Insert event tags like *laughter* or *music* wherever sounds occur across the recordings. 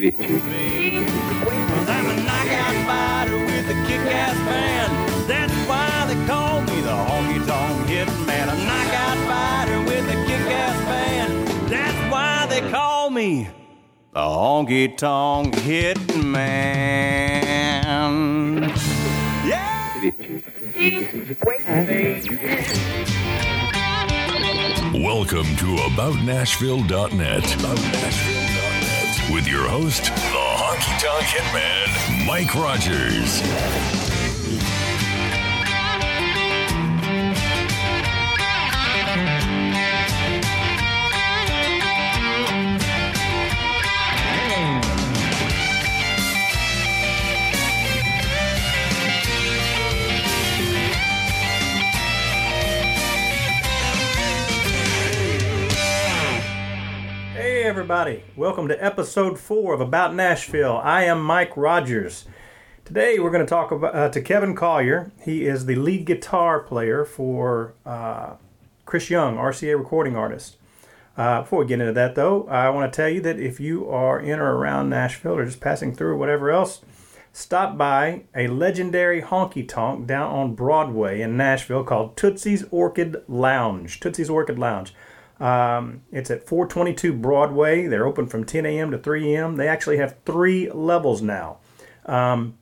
The honky tonk hitting man. A knockout fighter with a kick-ass band. That's why they call me the honky tonk hitting man. Yeah. Welcome to AboutNashville.net. AboutNashville.net. With your host, the Honky Tonk Hitman, Mike Rogers. Everybody, welcome to episode four of About Nashville. I am Mike Rogers. Today we're going to talk about uh, to Kevin Collier. He is the lead guitar player for uh, Chris Young, RCA recording artist. Uh, before we get into that though, I want to tell you that if you are in or around Nashville or just passing through or whatever else, stop by a legendary honky tonk down on Broadway in Nashville called Tootsie's Orchid Lounge. Tootsie's Orchid Lounge. Um, it's at 422 Broadway. They're open from 10 a.m. to 3 a.m. They actually have three levels now. Um,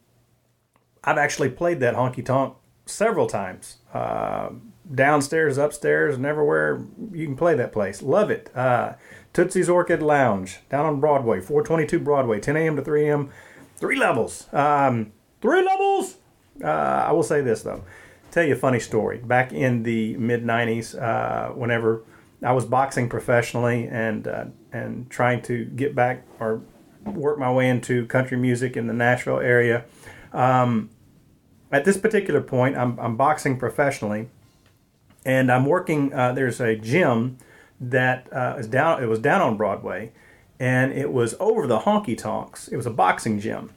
I've actually played that honky tonk several times. Uh, downstairs, upstairs, and everywhere you can play that place. Love it. Uh, Tootsie's Orchid Lounge down on Broadway, 422 Broadway, 10 a.m. to 3 a.m. Three levels. Um, three levels. Uh, I will say this though. Tell you a funny story. Back in the mid 90s, uh, whenever I was boxing professionally and uh, and trying to get back or work my way into country music in the Nashville area. Um, at this particular point, I'm, I'm boxing professionally, and I'm working. Uh, there's a gym that uh, is down. It was down on Broadway, and it was over the honky tonks. It was a boxing gym,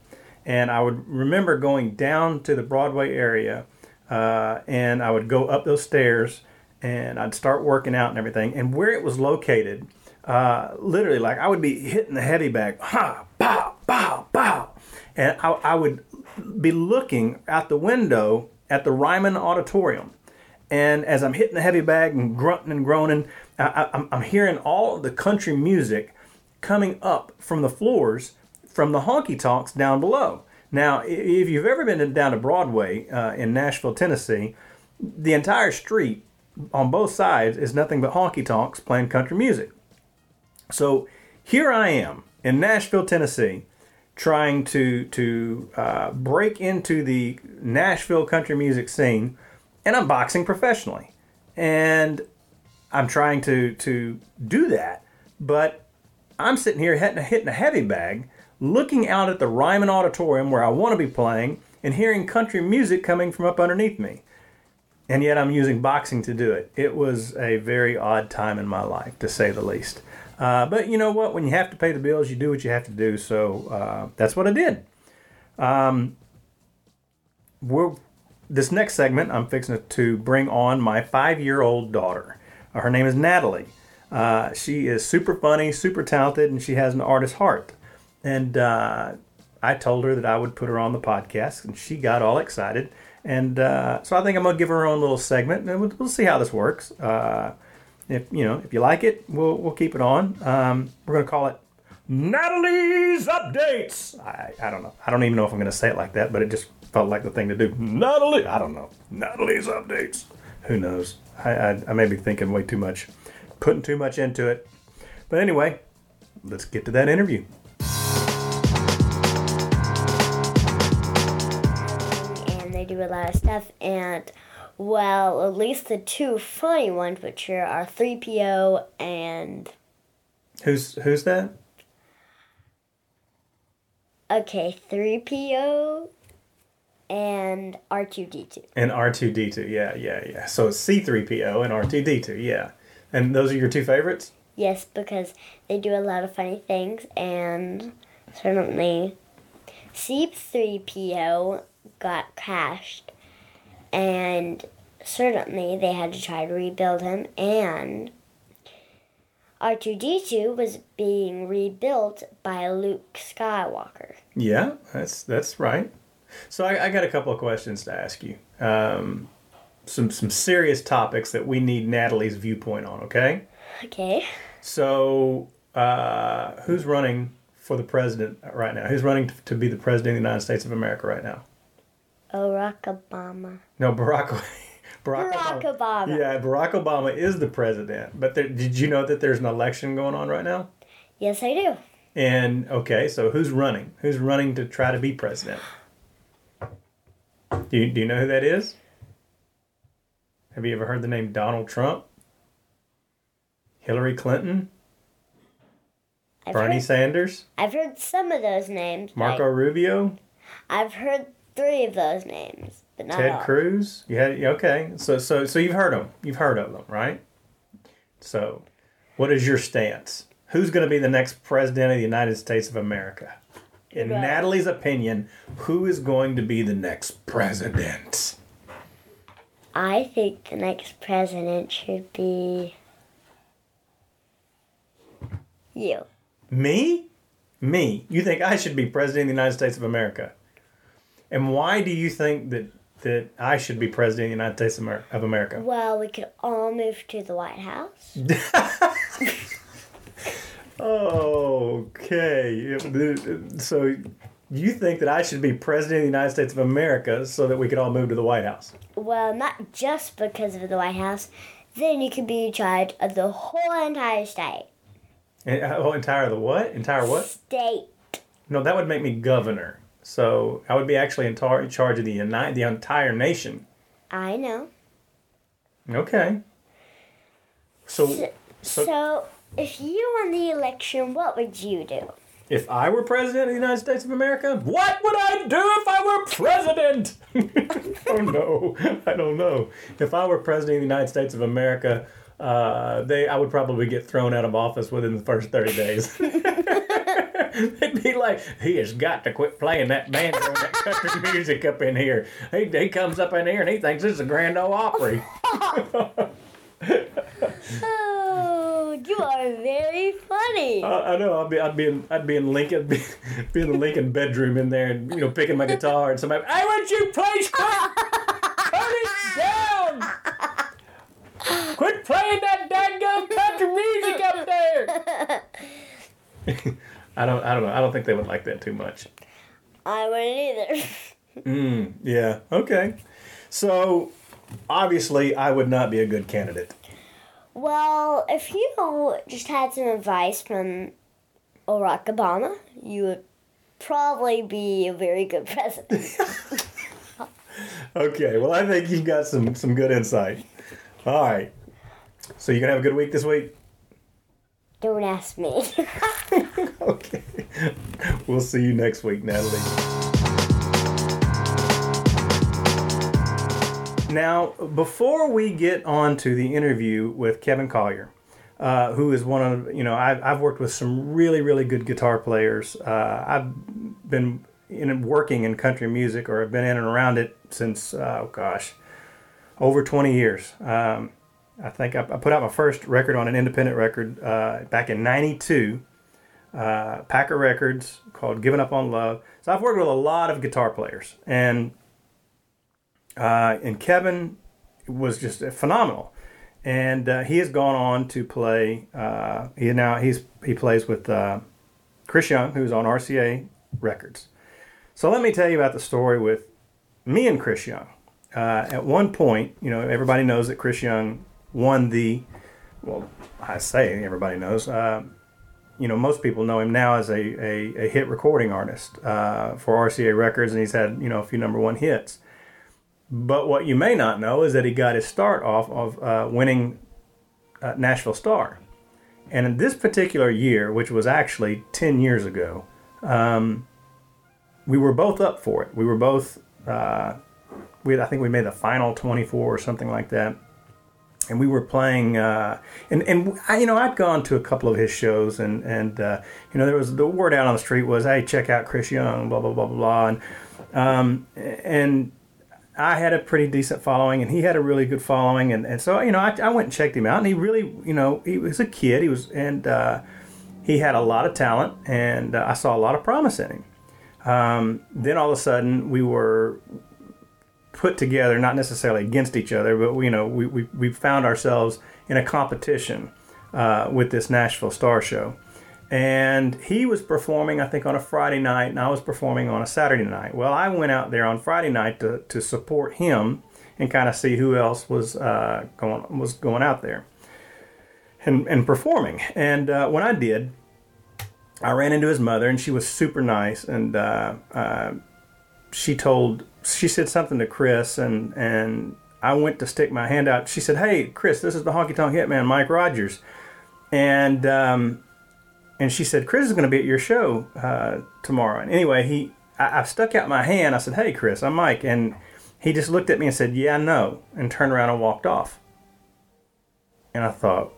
and I would remember going down to the Broadway area, uh, and I would go up those stairs and I'd start working out and everything. And where it was located, uh, literally, like I would be hitting the heavy bag, ha, pow, pow, pow, and I, I would be looking out the window at the Ryman Auditorium. And as I'm hitting the heavy bag and grunting and groaning, I, I'm hearing all of the country music coming up from the floors from the honky tonks down below. Now, if you've ever been down to Broadway uh, in Nashville, Tennessee, the entire street on both sides is nothing but honky tonks playing country music. So here I am in Nashville, Tennessee, trying to to uh, break into the Nashville country music scene, and I'm boxing professionally, and I'm trying to to do that, but I'm sitting here hitting, hitting a heavy bag, looking out at the Ryman Auditorium where I want to be playing, and hearing country music coming from up underneath me and yet I'm using boxing to do it. It was a very odd time in my life, to say the least. Uh, but you know what? When you have to pay the bills, you do what you have to do. So uh, that's what I did. Um, we're, this next segment, I'm fixing to bring on my five-year-old daughter. Uh, her name is Natalie. Uh, she is super funny, super talented, and she has an artist's heart. And uh, I told her that I would put her on the podcast, and she got all excited. And uh, so I think I'm gonna give her own little segment, and we'll, we'll see how this works. Uh, if you know, if you like it, we'll we'll keep it on. Um, we're gonna call it Natalie's updates. I, I don't know. I don't even know if I'm gonna say it like that, but it just felt like the thing to do. Natalie, I don't know. Natalie's updates. Who knows? I, I, I may be thinking way too much, putting too much into it. But anyway, let's get to that interview. Lot of stuff. And well, at least the two funny ones, which are, are 3PO and Who's who's that? okay, 3PO and R2D2. And R2D2. Yeah, yeah, yeah. So it's C3PO and R2D2. Yeah. And those are your two favorites? Yes, because they do a lot of funny things, and certainly C3PO got crashed, and certainly they had to try to rebuild him, and R2D2 was being rebuilt by Luke Skywalker. Yeah, that's that's right. So I, I got a couple of questions to ask you. Um, some some serious topics that we need Natalie's viewpoint on. Okay. Okay. So uh, who's running for the president right now? Who's running to, to be the president of the United States of America right now? Barack Obama. No, Barack. *laughs* Barack, Barack Obama. Yeah, Barack Obama is the president. But there, did you know that there's an election going on right now? Yes, I do. And okay, so who's running? Who's running to try to be president? Do you, do you know who that is? Have you ever heard the name Donald Trump? Hillary Clinton? I've Bernie heard, Sanders? I've heard some of those names. Marco like- Rubio? I've heard three of those names, but not Ted all. Cruz? You had okay. So so so you've heard them. You've heard of them, right? So, what is your stance? Who's going to be the next president of the United States of America? In Right. Natalie's opinion, who is going to be the next president? I think the next president should be you. Me? Me. You think I should be president of the United States of America? And why do you think that that I should be president of the United States of America? Well, we could all move to the White House. *laughs* Okay. So you think that I should be president of the United States of America so that we could all move to the White House? Well, not just because of the White House. Then you could be in charge of the whole entire state. Eh, uh, and, oh, entire the what? Entire what? State. No, that would make me governor. So I would be actually in, tar- charge of the uni- the entire nation. I know. Okay. So So, So- if you won the election, what would you do? if I were president of the United States of America, what would I do if I were president? *laughs* oh no, I don't know. If I were president of the United States of America, uh, they I would probably get thrown out of office within the first thirty days. *laughs* *laughs* It'd be like he has got to quit playing that banjo and that country *laughs* music up in here. He, he comes up in here and he thinks this is a Grand Ole Opry. *laughs* Oh, you are very funny. I, I know. I'd be, I'd be in, I'd be in Lincoln, be, be in the Lincoln bedroom in there, and you know, picking my guitar, and somebody, I want you please quit, turn it down, quit playing that dadgum country music up there. I don't, I don't know. I don't think they would like that too much. I wouldn't either. *laughs* Mm, yeah. Okay. So, obviously, I would not be a good candidate. Well, if you just had some advice from Barack Obama, you would probably be a very good president. *laughs* Okay. Well, I think you've got some some good insight. All right. So you gonna have a good week this week. Don't ask me. *laughs* Okay. We'll see you next week, Natalie. Now, before we get on to the interview with Kevin Collier, uh, who is one of, you know, I've, I've worked with some really, really good guitar players. Uh, I've been in, working in country music or have been in and around it since, oh gosh, over 20 years. Um, I think I, I put out my first record on an independent record uh, back in 92 uh, Packer Records called Giving Up on Love. So I've worked with a lot of guitar players, and uh, and Kevin was just phenomenal. And uh, he has gone on to play. Uh, he now he's he plays with uh, Chris Young, who's on RCA Records. So let me tell you about the story with me and Chris Young. Uh, at one point, you know, everybody knows that Chris Young won the. Well, I say everybody knows. Uh, you know, most people know him now as a, a, a hit recording artist uh, for RCA Records, and he's had, you know, a few number one hits. But what you may not know is that he got his start off of uh, winning uh, Nashville Star. And in this particular year, which was actually 10 years ago, um, we were both up for it. We were both, uh, we I think we made the final 24 or something like that and we were playing uh, and and I, you know I'd gone to a couple of his shows and and uh, you know there was the word out on the street was hey check out Chris Young blah blah blah blah blah and um, and I had a pretty decent following, and he had a really good following, and, and so you know, I, I went and checked him out, and he really, you know, he was a kid. He was, and uh, he had a lot of talent, and uh, I saw a lot of promise in him. Um, then all of a sudden, we were put together, not necessarily against each other, but you know, we we, we found ourselves in a competition uh, with this Nashville Star Show. And he was performing, I think, on a Friday night, and I was performing on a Saturday night. Well, I went out there on Friday night to, to support him and kind of see who else was uh, going was going out there and, and performing. And uh, when I did, I ran into his mother, and she was super nice. And uh, uh, she told, she said something to Chris, and and I went to stick my hand out. She said, "Hey, Chris, this is the Honky Tonk Hitman, Mike Rogers," and um, and she said, "Chris is going to be at your show uh, tomorrow." And anyway, he, I, I stuck out my hand. I said, "Hey, Chris, I'm Mike," and he just looked at me and said, "Yeah, know," and turned around and walked off. And I thought,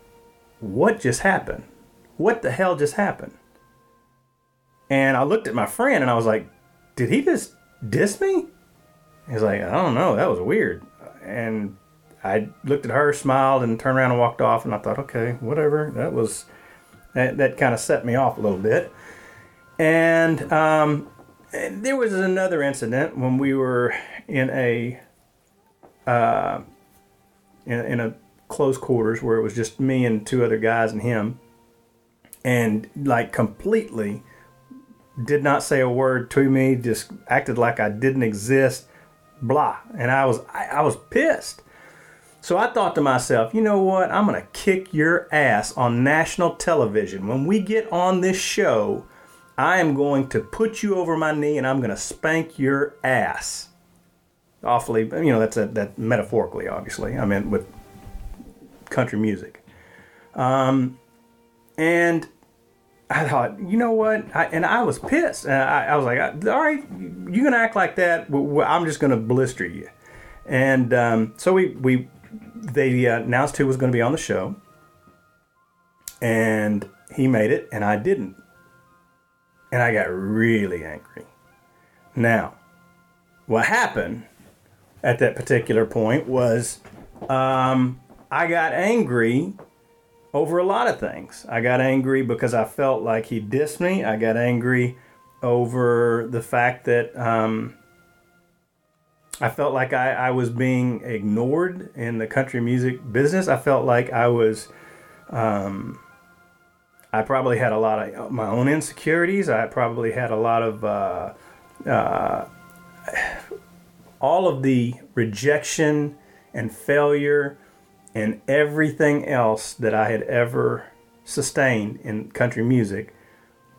what just happened? What the hell just happened? And I looked at my friend and I was like, did he just diss me? He's like, I don't know, that was weird. And I looked at her, smiled, and turned around and walked off. And I thought, okay, whatever. That was that. That kind of set me off a little bit. And, um, there was another incident when we were in a uh, in, in a close quarters where it was just me and two other guys and him, and like completely did not say a word to me, just acted like I didn't exist, blah. And I was I, I was pissed. So I thought to myself, you know what? I'm gonna kick your ass on national television. When we get on this show, I am going to put you over my knee and I'm gonna spank your ass. Awfully, you know, that's a, that metaphorically, obviously. I mean, with country music. Um, and I thought, you know what? I, and I was pissed. And I, I was like, all right, you're gonna act like that. I'm just gonna blister you. And um, so we we they uh, announced who was going to be on the show, and he made it, and I didn't, and I got really angry. Now, what happened at that particular point was um, I got angry over a lot of things. I got angry because I felt like he dissed me. I got angry over the fact that um, I felt like I, I was being ignored in the country music business. I felt like I was, um, I probably had a lot of my own insecurities. I probably had a lot of, uh, uh, all of the rejection and failure and everything else that I had ever sustained in country music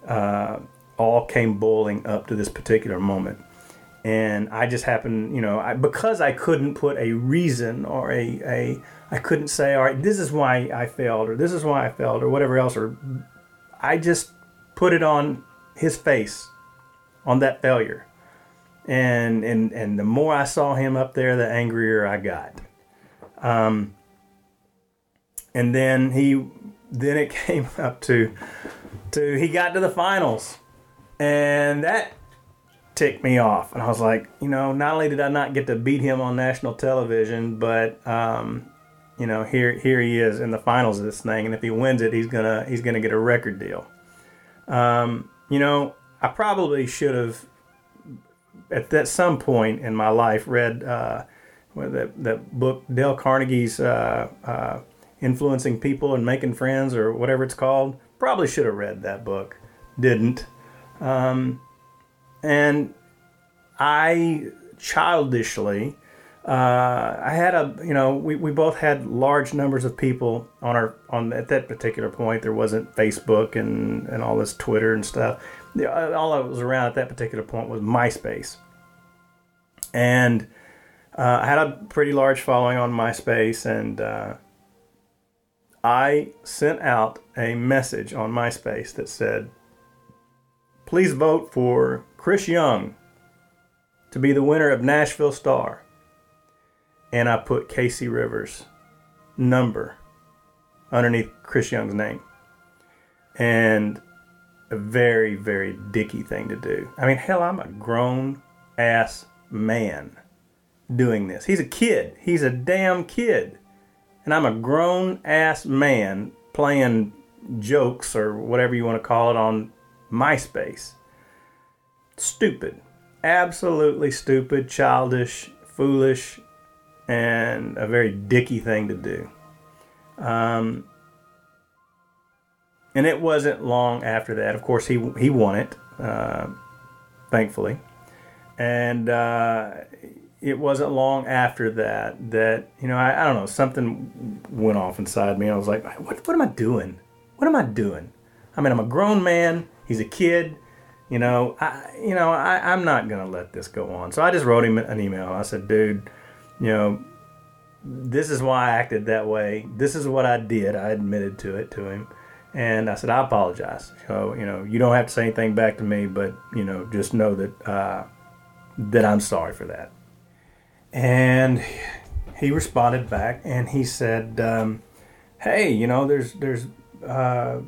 uh, all came boiling up to this particular moment and I just happened, you know, I, because I couldn't put a reason or a, a I couldn't say, all right, this is why I failed or this is why I failed or whatever else, or I just put it on his face, on that failure, and and and the more I saw him up there, the angrier I got. Um, and then he, then it *laughs* came up to, to he got to the finals, and that ticked me off. And I was like, you know, not only did I not get to beat him on national television, but um, you know, here here he is in the finals of this thing, and if he wins it, he's gonna he's gonna get a record deal. Um, you know, I probably should have at that some point in my life read uh, that that book Dale Carnegie's uh, uh, influencing people and making friends or whatever it's called. Probably should have read that book. Didn't. Um, and I childishly, uh, I had a, you know, we, we both had large numbers of people on our, on at that particular point. There wasn't Facebook and, and all this Twitter and stuff. All that was around at that particular point was MySpace. And uh, I had a pretty large following on MySpace, and uh, I sent out a message on MySpace that said, please vote for Chris Young to be the winner of Nashville Star. And I put Casey Rivers' number underneath Chris Young's name. And a very, very dicky thing to do. I mean, hell, I'm a grown ass man doing this. He's a kid. He's a damn kid. And I'm a grown ass man playing jokes or whatever you want to call it on MySpace. Stupid. Absolutely stupid, childish, foolish, and a very dicky thing to do. Um, and it wasn't long after that. Of course, he he won it, uh, thankfully, and uh, it wasn't long after that that you know I, I don't know something went off inside me. I was like, what what am I doing? What am I doing? I mean, I'm a grown man. He's a kid. You know, I you know I, I'm not gonna let this go on. So I just wrote him an email. I said, dude, you know, this is why I acted that way. This is what I did. I admitted to it to him. And I said, I apologize. So, you know, you don't have to say anything back to me, but, you know, just know that, uh, that I'm sorry for that. And he responded back and he said, um, Hey, you know, there's, there's, uh,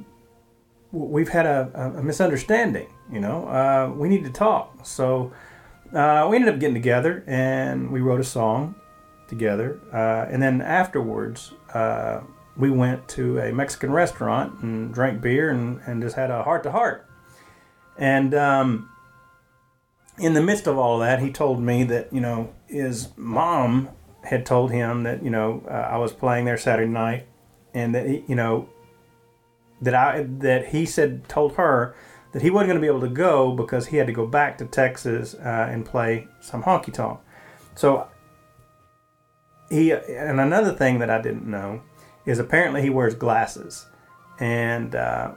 we've had a, a misunderstanding, you know, uh, we need to talk. So, uh, we ended up getting together and we wrote a song together. Uh, and then afterwards, uh, we went to a Mexican restaurant and drank beer and, and just had a heart to heart. And um, in the midst of all of that, he told me that, you know, his mom had told him that, you know, uh, I was playing there Saturday night and that, he, you know, that I that he said told her that he wasn't going to be able to go because he had to go back to Texas uh, and play some honky tonk. So he and another thing that I didn't know is apparently he wears glasses, and uh,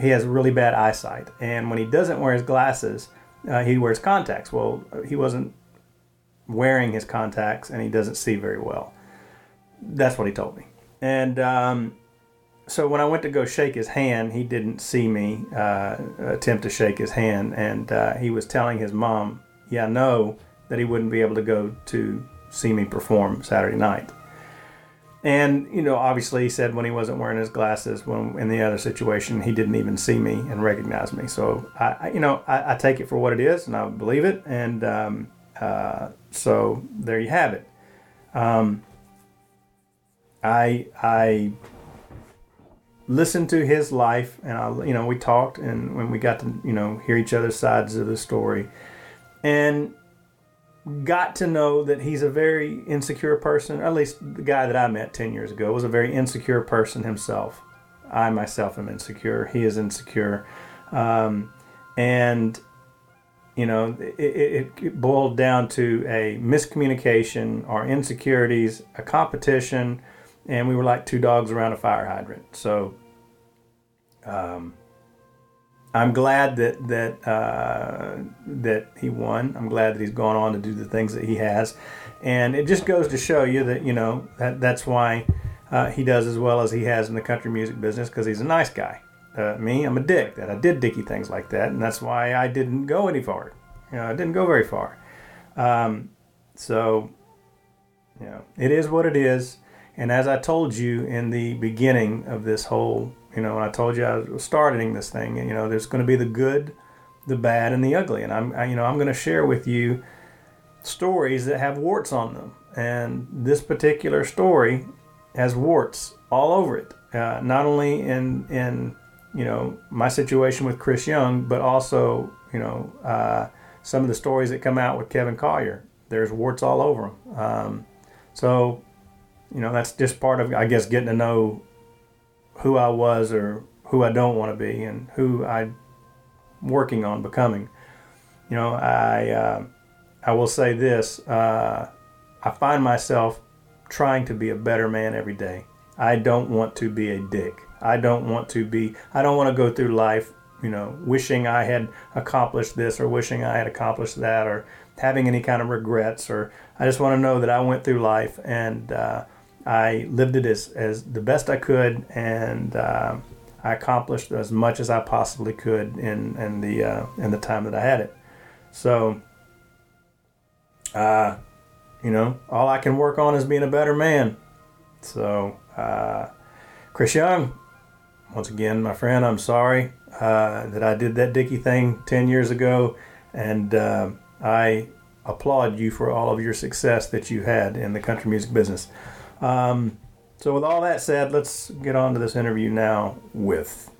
he has really bad eyesight. And when he doesn't wear his glasses, uh, he wears contacts. Well, he wasn't wearing his contacts, and he doesn't see very well. That's what he told me. And um, so when I went to go shake his hand, he didn't see me uh, attempt to shake his hand, and uh, he was telling his mom, "Yeah, no." That he wouldn't be able to go to see me perform Saturday night. And you know, obviously, he said when he wasn't wearing his glasses, when in the other situation, he didn't even see me and recognize me. So I, you know, I, I take it for what it is, and I believe it. And um, uh, so there you have it. Um, I I listened to his life, and I, you know, we talked, and when we got to you know hear each other's sides of the story, and got to know that he's a very insecure person. At least the guy that I met 10 years ago was a very insecure person himself. I myself am insecure. He is insecure. Um, and, you know, it, it, it, boiled down to a miscommunication or insecurities, a competition, and we were like two dogs around a fire hydrant. So, um, I'm glad that that uh, that he won. I'm glad that he's gone on to do the things that he has, and it just goes to show you that you know that that's why uh, he does as well as he has in the country music business because he's a nice guy. Uh, me, I'm a dick that I did dicky things like that, and that's why I didn't go any far. You know, I didn't go very far. Um, so, you know, it is what it is. And as I told you in the beginning of this whole you know, when I told you I was starting this thing, you know, there's going to be the good, the bad, and the ugly. And I'm, I, you know, I'm going to share with you stories that have warts on them. And this particular story has warts all over it. Uh, not only in in you know my situation with Chris Young, but also you know uh, some of the stories that come out with Kevin Collier. There's warts all over them. Um, so you know that's just part of I guess getting to know who I was or who I don't want to be and who I'm working on becoming. You know, I uh, I will say this: uh, I find myself trying to be a better man every day. I don't want to be a dick. I don't want to be. I don't want to go through life, you know, wishing I had accomplished this or wishing I had accomplished that or having any kind of regrets. Or I just want to know that I went through life and. Uh, I lived it as, as the best I could, and uh, I accomplished as much as I possibly could in, in the uh, in the time that I had it. So, uh, you know, all I can work on is being a better man. So, uh, Chris Young, once again, my friend, I'm sorry uh, that I did that Dicky thing ten years ago, and uh, I applaud you for all of your success that you had in the country music business. Um, so, with all that said, let's get on to this interview now with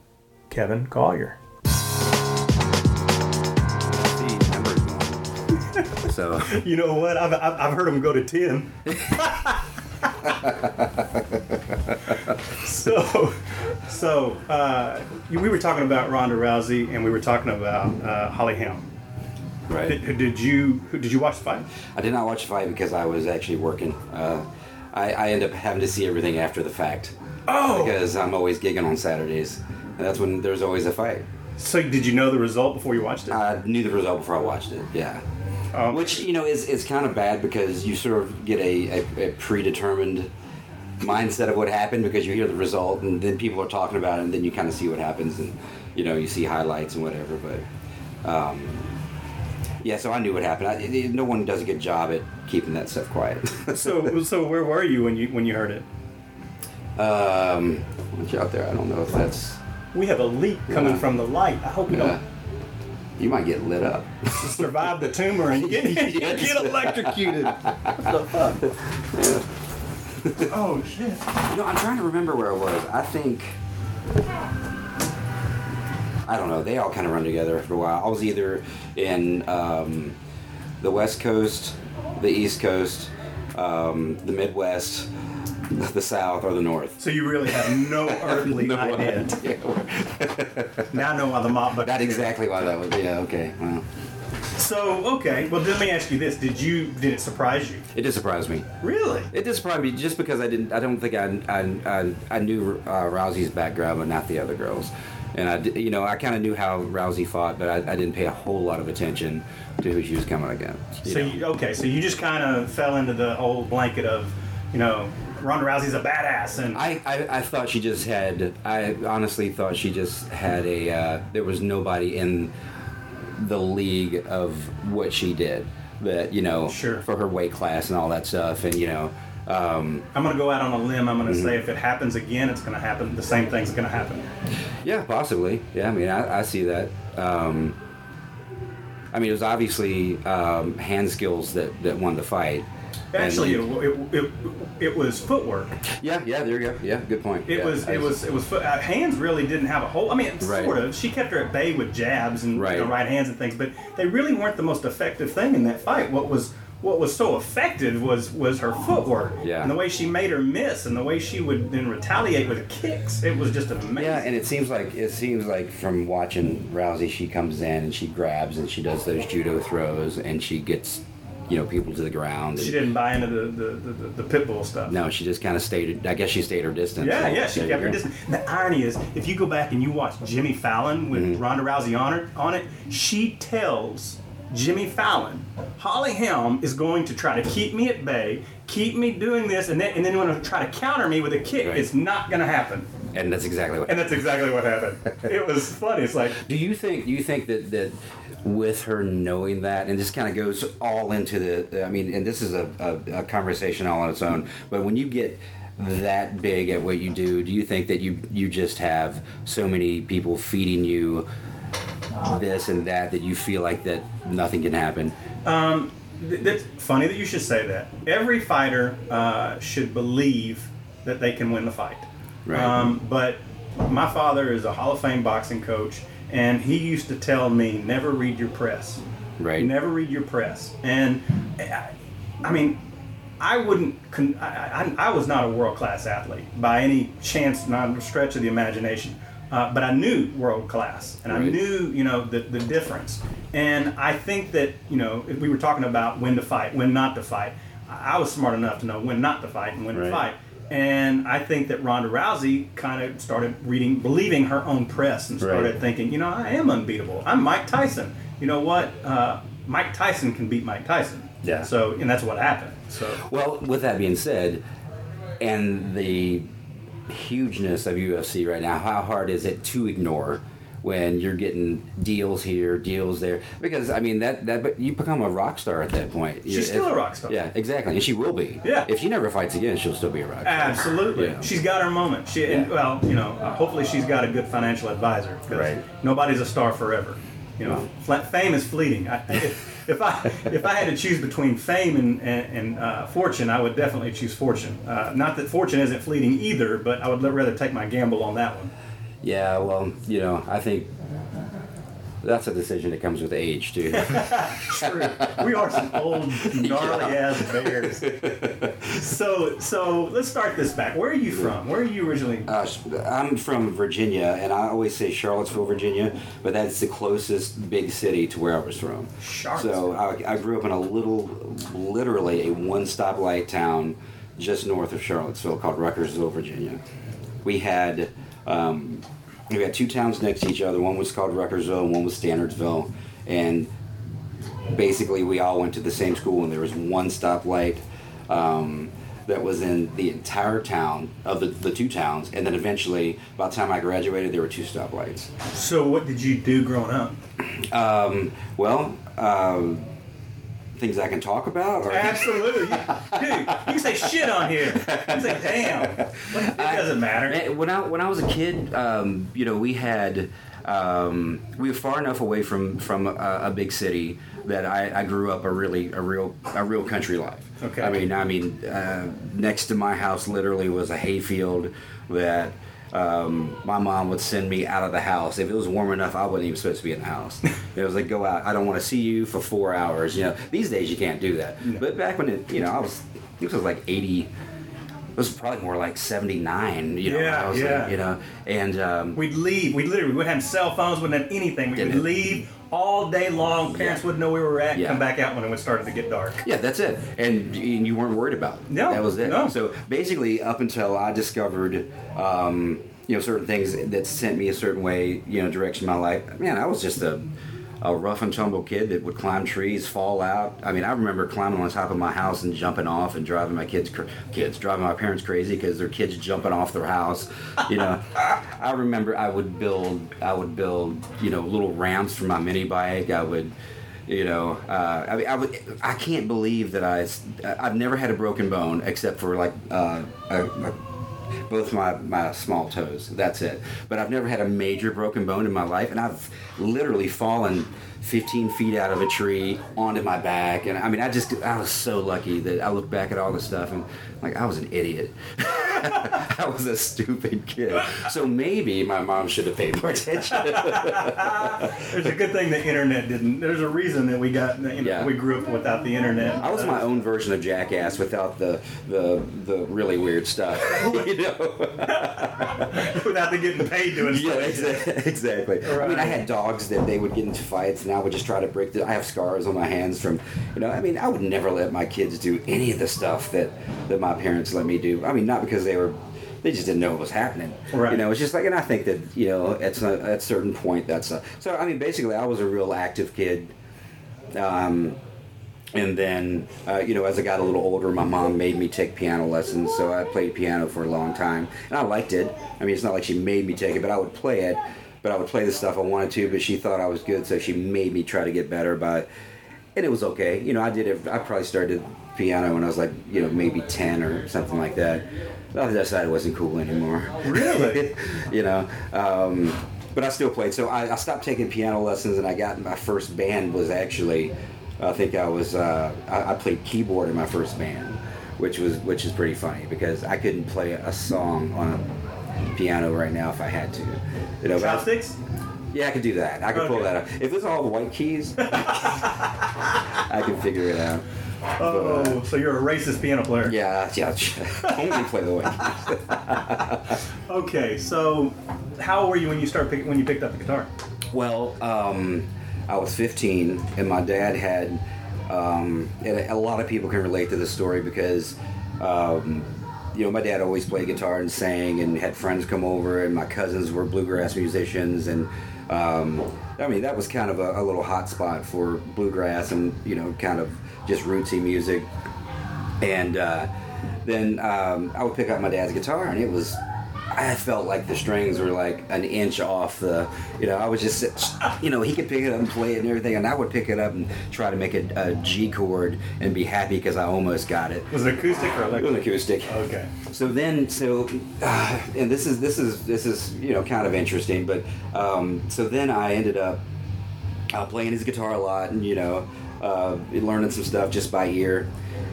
Kevin Collier. See, numbers one. so You know what? I've, I've, I've heard him go to 10. *laughs* so, so uh, we were talking about Ronda Rousey and we were talking about uh, Holly Holm. right. Did, did you did you watch the fight? I did not watch the fight because I was actually working. Uh, I, I end up having to see everything after the fact. Oh. Because I'm always gigging on Saturdays. And that's when there's always a fight. So did you know the result before you watched it? I knew the result before I watched it. Yeah. Um, Which you know is is kind of bad because you sort of get a, a, a predetermined mindset of what happened because you hear the result and then people are talking about it and then you kind of see what happens and you know you see highlights and whatever. But um, yeah, so I knew what happened. I, it, no one does a good job at keeping that stuff quiet. *laughs* so so where were you when you when you heard it? um, what's out there? I don't know if that's. We have a leak coming Yeah. from the light. I hope you don't. you might get lit up. *laughs* survive the tumor and get, *laughs* Yes. get electrocuted. What the fuck? oh shit. No, I'm trying to remember where I was. I think. I don't know. They all kind of run together for a while. I was either in um, the West Coast, the East Coast, um, the Midwest, *laughs* the South, or the North. So you really have no *laughs* earthly *laughs* No idea. idea. Now I know why the mop bucket. Not exactly why that was. Yeah. Okay. Well, So okay, well let me ask you this: Did you did it surprise you? it did surprise me. Really? It did surprise me just because I didn't. I don't think I I, I, I knew uh, Rousey's background, but not the other girls. And I, you know, I kind of knew how Rousey fought, but I, I didn't pay a whole lot of attention to who she was coming against. you So you, okay, so you just kind of fell into the old blanket of, you know, Ronda Rousey's a badass, and I, I, I thought she just had. I honestly thought she just had a. Uh, there was nobody in the league of what she did. That you know, Sure. for her weight class and all that stuff, and you know, um, I'm gonna go out on a limb. I'm gonna Mm-hmm. say if it happens again, it's gonna happen. The same thing's gonna happen. Yeah, possibly. Yeah, I mean, I, I see that. Um, I mean, it was obviously um, hand skills that, that won the fight. Actually, it, it, it, it was footwork. yeah, yeah, there you go. Yeah, good point. It Yeah, was it was it was foot, uh, hands really didn't have a whole. I mean, Right. sort of. She kept her at bay with jabs and Right. you know, right hands and things, but they really weren't the most effective thing in that fight. What was what was so effective was was her footwork Yeah. and the way she made her miss and the way she would then retaliate with kicks. It was just amazing. Yeah, and it seems like it seems like from watching Rousey, she comes in and she grabs and she does those judo throws and she gets, you know, people to the ground. she didn't buy into the the, the, the, pit bull stuff. No, she just kind of stayed. I guess she stayed her distance. Yeah, yeah, she kept her distance. And the irony is, if you go back and you watch Jimmy Fallon with Mm-hmm. Ronda Rousey on it, on it, she tells Jimmy Fallon, Holly Holm is going to try to keep me at bay, keep me doing this, and then and then want to try to counter me with a kick. Right. It's not going to happen, And that's exactly what. and that's exactly what happened. *laughs* it was funny. It's like Do you think? Do you think that that with her knowing that, and this kind of goes all into the? I mean, and this is a, a, a conversation all on its own. But when you get that big at what you do, do you think that you you just have so many people feeding you this and that that you feel like that nothing can happen? Th- That's funny that you should say that. Every fighter uh, should believe that they can win the fight. Right. Um, but my father is a Hall of Fame boxing coach, and he used to tell me, never read your press. Right. Never read your press. And I, I mean, I wouldn't. Con- I, I, I was not a world class athlete by any chance, not a stretch of the imagination. Uh, but I knew world class, and I knew, you know, the, the difference. And I think that, you know, if we were talking about when to fight, when not to fight. I was smart enough to know when not to fight and when to fight. And I think that Ronda Rousey kind of started reading, believing her own press, and started Right. thinking, you know, I am unbeatable. I'm Mike Tyson. You know what? Uh, Mike Tyson can beat Mike Tyson. Yeah. So, and that's what happened. So, Well, with that being said, and the hugeness of UFC right now, how hard is it to ignore when you're getting deals here, deals there? Because I mean that that but you become a rock star at that point. She's You- still if- a rock star. Yeah, exactly, and she will be. Yeah. If she never fights again, she'll still be a rock star. absolutely, Yeah. she's got her moment. She, and, well, you know, uh, hopefully she's got a good financial advisor. Right. Nobody's a star forever. You know, fame is fleeting. I, if, if I if I had to choose between fame and and, and uh, fortune, I would definitely choose fortune. Uh, not that fortune isn't fleeting either, but I would rather take my gamble on that one. Yeah, well, you know, I think that's a decision that comes with age, too. *laughs* True. we are some old *laughs* gnarly ass bears. So so let's start this back. Where are you from? Where are you originally? Uh, I'm from Virginia, and I always say Charlottesville, Virginia, but that's the closest big city to where I was from. So I, I grew up in a little, literally a one stoplight town just north of Charlottesville called Ruckersville, Virginia. We had um, we had two towns next to each other. One was called Ruckersville, and one was Stanardsville, and basically we all went to the same school, and there was one stoplight. Um, that was in the entire town of the, the two towns, and then eventually, by the time I graduated, there were two stoplights. So what did you do growing up? Um, well, um, things I can talk about, or Absolutely, *laughs* dude. You can say shit on here. You can say damn. It doesn't matter. When I when I was a kid, um, you know, we had um, we were far enough away from from a, a big city that I, I grew up a really a real a real country life. Okay. I mean, I mean, uh, next to my house literally was a hayfield that. Um, my mom would send me out of the house if it was warm enough. I wasn't even supposed to be in the house. it was like, go out. I don't want to see you for four hours. You know, these days you can't do that. But back when it, you know, I was, this was like eighty. It was probably more like seventy nine. You know, Yeah, I was, yeah. You know, and um, We'd leave. We literally we wouldn't have cell phones. Wouldn't have anything. We would leave all day long. Parents Yeah. wouldn't know where we were at. Yeah. Come back out when it started to get dark. Yeah, that's it. And, and you weren't worried about it. No, That was it. no. So basically, up until I discovered, um, you know, certain things that sent me a certain way, you know, direction in my life, man, I was just a, a rough and tumble kid that would climb trees, fall out. I mean, I remember climbing on top of my house and jumping off and driving my kids, cr- kids, driving my parents crazy because their kids jumping off their house. You know, I remember I would build, I would build, you know, little ramps for my mini bike. I would you know uh, I, mean, I, would, I can't believe that I I've never had a broken bone except for like uh, a, a, both my, my small toes. That's it. But I've never had a major broken bone in my life and I've literally fallen 15 feet out of a tree onto my back. And I mean I just I was so lucky that I look back at all this stuff and like I was an idiot *laughs* I was a stupid kid so maybe my mom should have paid more attention *laughs* There's a good thing the internet didn't. There's a reason that we got. You know, Yeah. We grew up without the internet. I was my own version of Jackass without the the, the really weird stuff. *laughs* you know? without the getting paid doing yeah, stuff. exa- exactly. I mean, I had dogs that they would get into fights, and I would just try to break the. I have scars on my hands from, you know. I mean, I would never let my kids do any of the stuff that that my parents let me do. I mean, not because they were. They just didn't know what was happening. Right. You know, it's just like, and I think that you know, at a, at a certain point, that's a, so. I mean, basically, I was a real active kid. Um, and then, uh, you know, as I got a little older, my mom made me take piano lessons. So I played piano for a long time, and I liked it. I mean, it's not like she made me take it, but I would play it. But I would play the stuff I wanted to. But she thought I was good, so she made me try to get better. By, and it was okay. You know, I did it. I probably started piano when I was like, you know, maybe ten or something like that. But I decided it wasn't cool anymore. Really? *laughs* you know. Um, but I still played. So I, I stopped taking piano lessons, and I got my first band was actually, I think I was, uh, I, I played keyboard in my first band, which was which is pretty funny because I couldn't play a song on a piano right now if I had to. You know, Chopsticks. Yeah, I could do that. I could pull that up. If it's all the white keys, *laughs* I can figure it out. Oh, so you're a racist piano player. Yeah, yeah. *laughs* Only play the white keys. Okay, so how old were you when you started pick, when you picked up the guitar? Well, um, I was 15, and my dad had. Um, and a lot of people can relate to this story because, um, you know, my dad always played guitar and sang, and had friends come over, and my cousins were bluegrass musicians, and um, I mean that was kind of a, a little hot spot for bluegrass and you know, kind of just rootsy music. And uh, then um, I would pick up my dad's guitar, and it was. I felt like the strings were like an inch off the, you know, I was just, you know, he could pick it up and play it and everything, and I would pick it up and try to make a, a G chord and be happy because I almost got it. Was it acoustic or It was electric? an acoustic. Okay. So then, so, uh, and this is this is this is you know kind of interesting, but um, so then I ended up uh, playing his guitar a lot, and you know, uh, learning some stuff just by ear.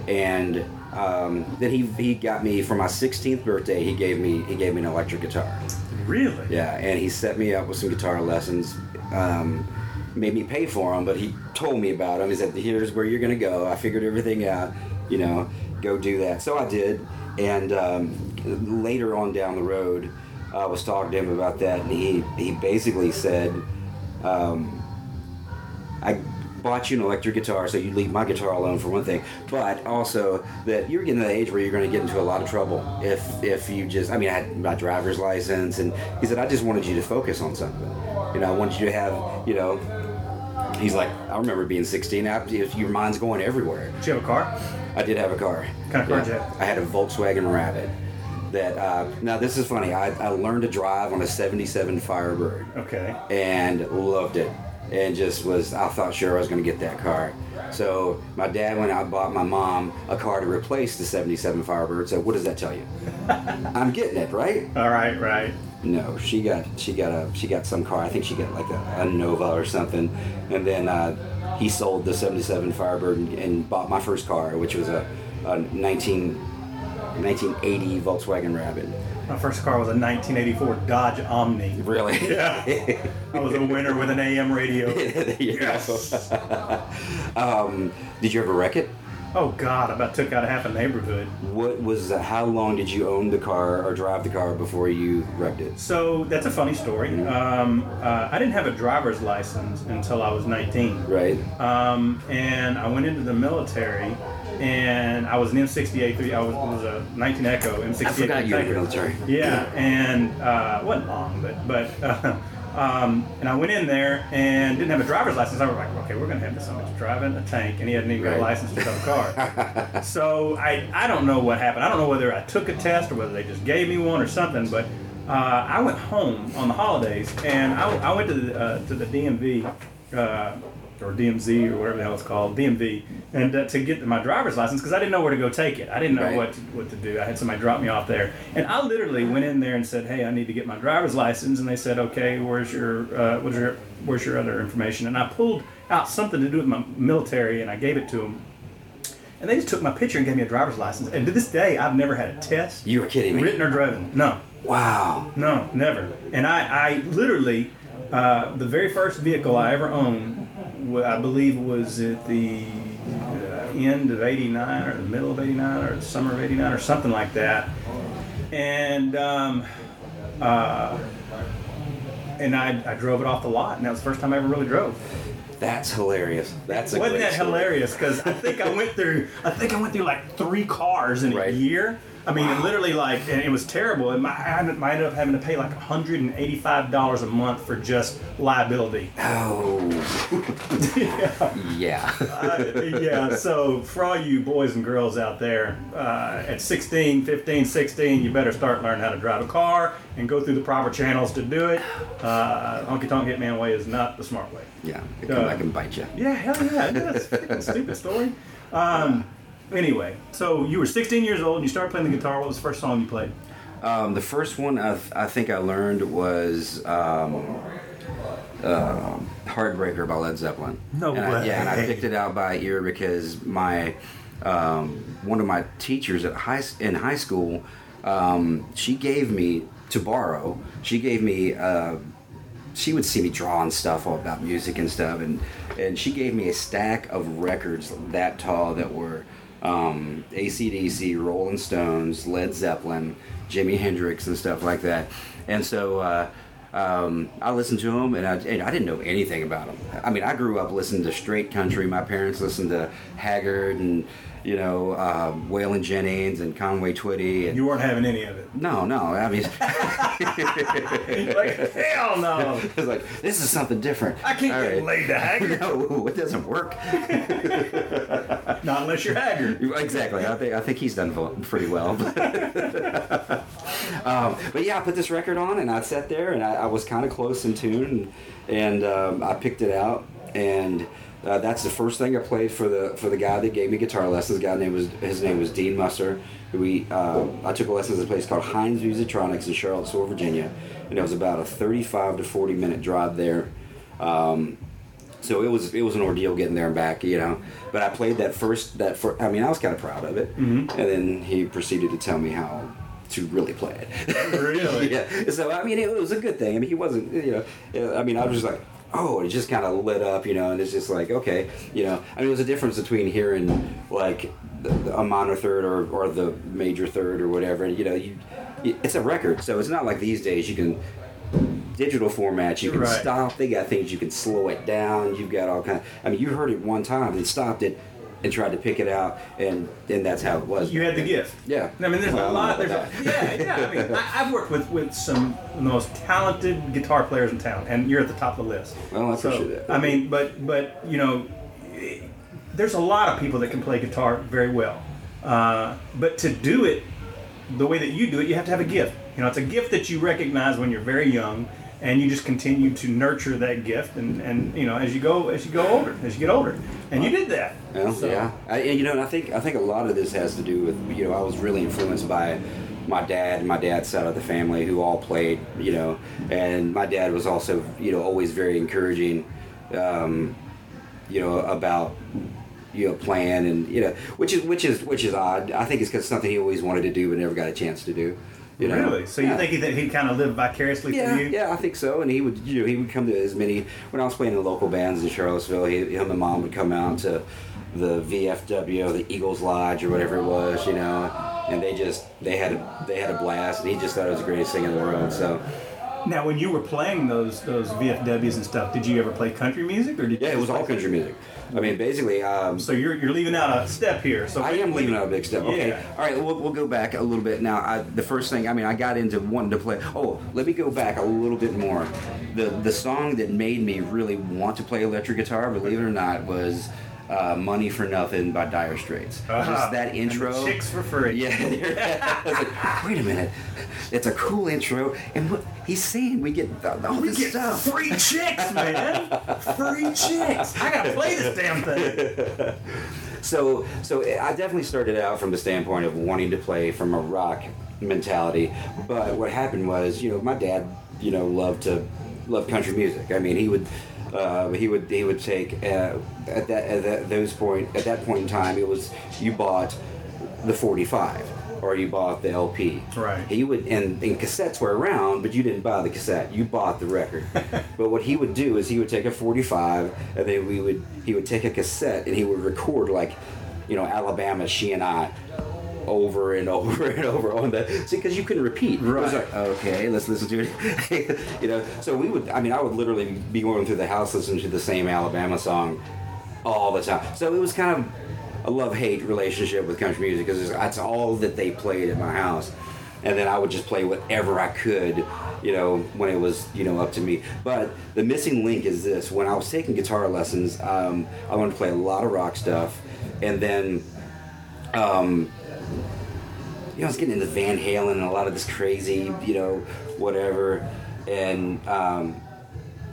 And um, then he he got me for my 16th birthday. He gave me he gave me an electric guitar. Really? Yeah, and he set me up with some guitar lessons. Um, made me pay for them, but he told me about them. He said, "Here's where you're gonna go." I figured everything out. You know, go do that. So I did, and um, later on down the road, I was talking to him about that, and he he basically said, um, "I." Bought you an electric guitar, so you leave my guitar alone for one thing, but also that you're getting to the age where you're going to get into a lot of trouble if if you just. I mean, I had my driver's license, and he said I just wanted you to focus on something. You know, I wanted you to have, you know, He's like, I remember being 16. I- Your mind's going everywhere. Did you have a car? I did have a car. What kind of car have? I had a Volkswagen Rabbit. That uh, now this is funny. I, I learned to drive on a '77 Firebird Okay. and loved it, and just was. I thought sure I was going to get that car. So my dad went out and bought my mom a car to replace the '77 Firebird. So what does that tell you? *laughs* I'm getting it right. All right, right. No, she got she got a she got some car. I think she got like a, a Nova or something, and then uh, he sold the '77 Firebird and, and bought my first car, which was a, a 19, 1980 Volkswagen Rabbit. My first car was a 1984 Dodge Omni. Really? *laughs* Yeah. I was a winner with an AM radio. *laughs* There you go. Yes. *laughs* um, did you ever wreck it? Oh God, I about took out half a neighborhood. What was uh, how long did you own the car or drive the car before you wrecked it? So that's a funny story. Um, uh, I didn't have a driver's license until I was 19. Right. Um, and I went into the military, and I was an M68. three- I was, was a 19 Echo M68. I forgot you were in the military. Yeah, and uh, it wasn't long, but but uh, *laughs* um, and I went in there and didn't have a driver's license. I was like, okay, we're gonna have this somebody driving a tank, and he hadn't even got a license to drive a car. *laughs* so I I don't know what happened. I don't know whether I took a test or whether they just gave me one or something, but. Uh, I went home on the holidays and I, I went to the, uh, to the DMV uh, or DMZ or whatever the hell it's called, DMV, and uh, to get my driver's license because I didn't know where to go take it. I didn't know Right. what to, what to do. I had somebody drop me off there, and I literally went in there and said, "Hey, I need to get my driver's license," and they said, "Okay, where's your uh, where's your where's your other information?" And I pulled out something to do with my military, and I gave it to them. And they just took my picture and gave me a driver's license. And to this day, I've never had a test, You were kidding me. written or driven. No, Wow. no, never. And I, I literally, uh, the very first vehicle I ever owned, I believe, was at the uh, end of '89 or the middle of '89 or the summer of '89 or something like that. And um, uh, and I, I drove it off the lot, and that was the first time I ever really drove. That's hilarious. That's a Wasn't that story. hilarious? Because I think I went through, I think I went through like three cars in a year. I mean, it literally like, and it was terrible. And my, I ended I ended up having to pay like $185 a month for just liability. Oh. *laughs* yeah. Uh, yeah, so for all you boys and girls out there, uh, at 16, 15, 16, you better start learning how to drive a car and go through the proper channels to do it. Uh, Honky Tonk Hitman way is not the smart way. Yeah. Come Uh, back and bite you. Yeah, hell yeah. That's a stupid story. Um, anyway, so you were 16 years old and you started playing the guitar. What was the first song you played? Um, the first one I, I think I learned was um, uh, "Heartbreaker" by Led Zeppelin. No and I, yeah, and I picked it out by ear because my um, one of my teachers at high in high school, um, she gave me to borrow. She gave me. Uh, she would see me drawing stuff all about music and stuff, and and she gave me a stack of records that tall that were um, ACDC, Rolling Stones, Led Zeppelin, Jimi Hendrix, and stuff like that. And so uh, um, I listened to them, and I, and I didn't know anything about them. I mean, I grew up listening to straight country. My parents listened to Haggard and you know uh, Waylon Jennings and Conway Twitty. And, You weren't having any of it. no, no, I mean. *laughs* like, hell no. *laughs* It's like this is something different. I can't All get right. laid to *laughs* Haggard. No, it doesn't work. Not unless you're Haggard. exactly. I think I think he's done pretty well. um, but yeah, I put this record on and I sat there and I, I was kind of close in tune and, and um, I picked it out and. Uh, that's the first thing I played for the for the guy that gave me guitar lessons. The guy name was his name was Dean Musser. We uh, I took lessons at a place called Heinz Musitronics in Charlottesville, Virginia, and it was about a 35 to 40 minute drive there. Um, so it was it was an ordeal getting there and back, you know. But I played that first that for I mean I was kind of proud of it, Mm-hmm. and then he proceeded to tell me how to really play it. Really? *laughs* yeah. So I mean, it was a good thing. I mean, he wasn't, you know. I mean, I was just like, oh, it just kind of lit up, you know, and it's just like, okay, you know. I mean, there's a difference between hearing like a minor third or, or the major third or whatever. You know, you it's a record, so it's not like these days you can digital format you can Right. stop they got things you can slow it down you've got all kind of i mean you heard it one time and stopped it and tried to pick it out and then that's how it was You had the gift. Yeah. I mean, there's Well, I a don't lot. There's a, *laughs* yeah, yeah. I mean, I, I've worked with, with some of the most talented guitar players in town, and you're at the top of the list. Well, I So, appreciate that. I mean, but but you know, there's a lot of people that can play guitar very well, uh, but to do it the way that you do it, you have to have a gift. You know, it's a gift that you recognize when you're very young, and you just continue to nurture that gift, and, and you know, as you go as you go older, as you get older, and you did that. Well, So- yeah, I, you know, and I think I think a lot of this has to do with you know I was really influenced by my dad and my dad's side of the family who all played, you know, and my dad was also you know always very encouraging, um, you know about you know playing and you know which is which is which is odd. I think it's because something he always wanted to do but never got a chance to do. You know? Really? So you Yeah. think he, that he kind of lived vicariously Yeah, through you? yeah, I think so. And he would, you know, he would come to as many when I was playing in the local bands in Charlottesville. He, him and mom would come out to the VFW, the Eagles Lodge, or whatever it was, you know, and they just they had a they had a blast, and he just thought it was the greatest thing in the world. So Now, when you were playing those those VFWs and stuff, did you ever play country music, or did you yeah, it was all country music. I mean, basically, um, So you're you're leaving out a step here. So I am leaving out a big step. Okay. Yeah. All right. We'll, we'll go back a little bit now. I, the first thing, I mean, I got into wanting to play. Oh, let me go back a little bit more. The the song that made me really want to play electric guitar, believe it or not, was uh, "Money for Nothing" by Dire Straits. Uh-huh. Just that intro. chicks for free. *laughs* Yeah. Like, *laughs* wait a minute. It's a cool intro, and what he's saying, we get all We this get stuff. free chicks, man. free chicks. I gotta play this damn thing. *laughs* so so I definitely started out from the standpoint of wanting to play from a rock mentality, but what happened was, you know, my dad, you know, loved to love country music. I mean, he would. Uh, he would he would take uh, at that at that, those point at that point in time it was you bought the 45 or you bought the LP Right. he would and, and cassettes were around but you didn't buy the cassette. You bought the record. *laughs* But what he would do is he would take a 45 and then we would he would take a cassette and he would record like you know alabama she and i over and *laughs* over and over on the see because you couldn't repeat. Right. like okay let's listen to it. *laughs* You know so we would i mean i would literally be going through the house listening to the same alabama song all the time. So it was kind of a love-hate relationship with country music because that's all that they played at my house. And then I would just play whatever I could, you know, when it was, you know, up to me. But the missing link is this: when I was taking guitar lessons, um, I wanted to play a lot of rock stuff, and then, um, you know, I was getting into Van Halen and a lot of this crazy, you know, whatever, and um,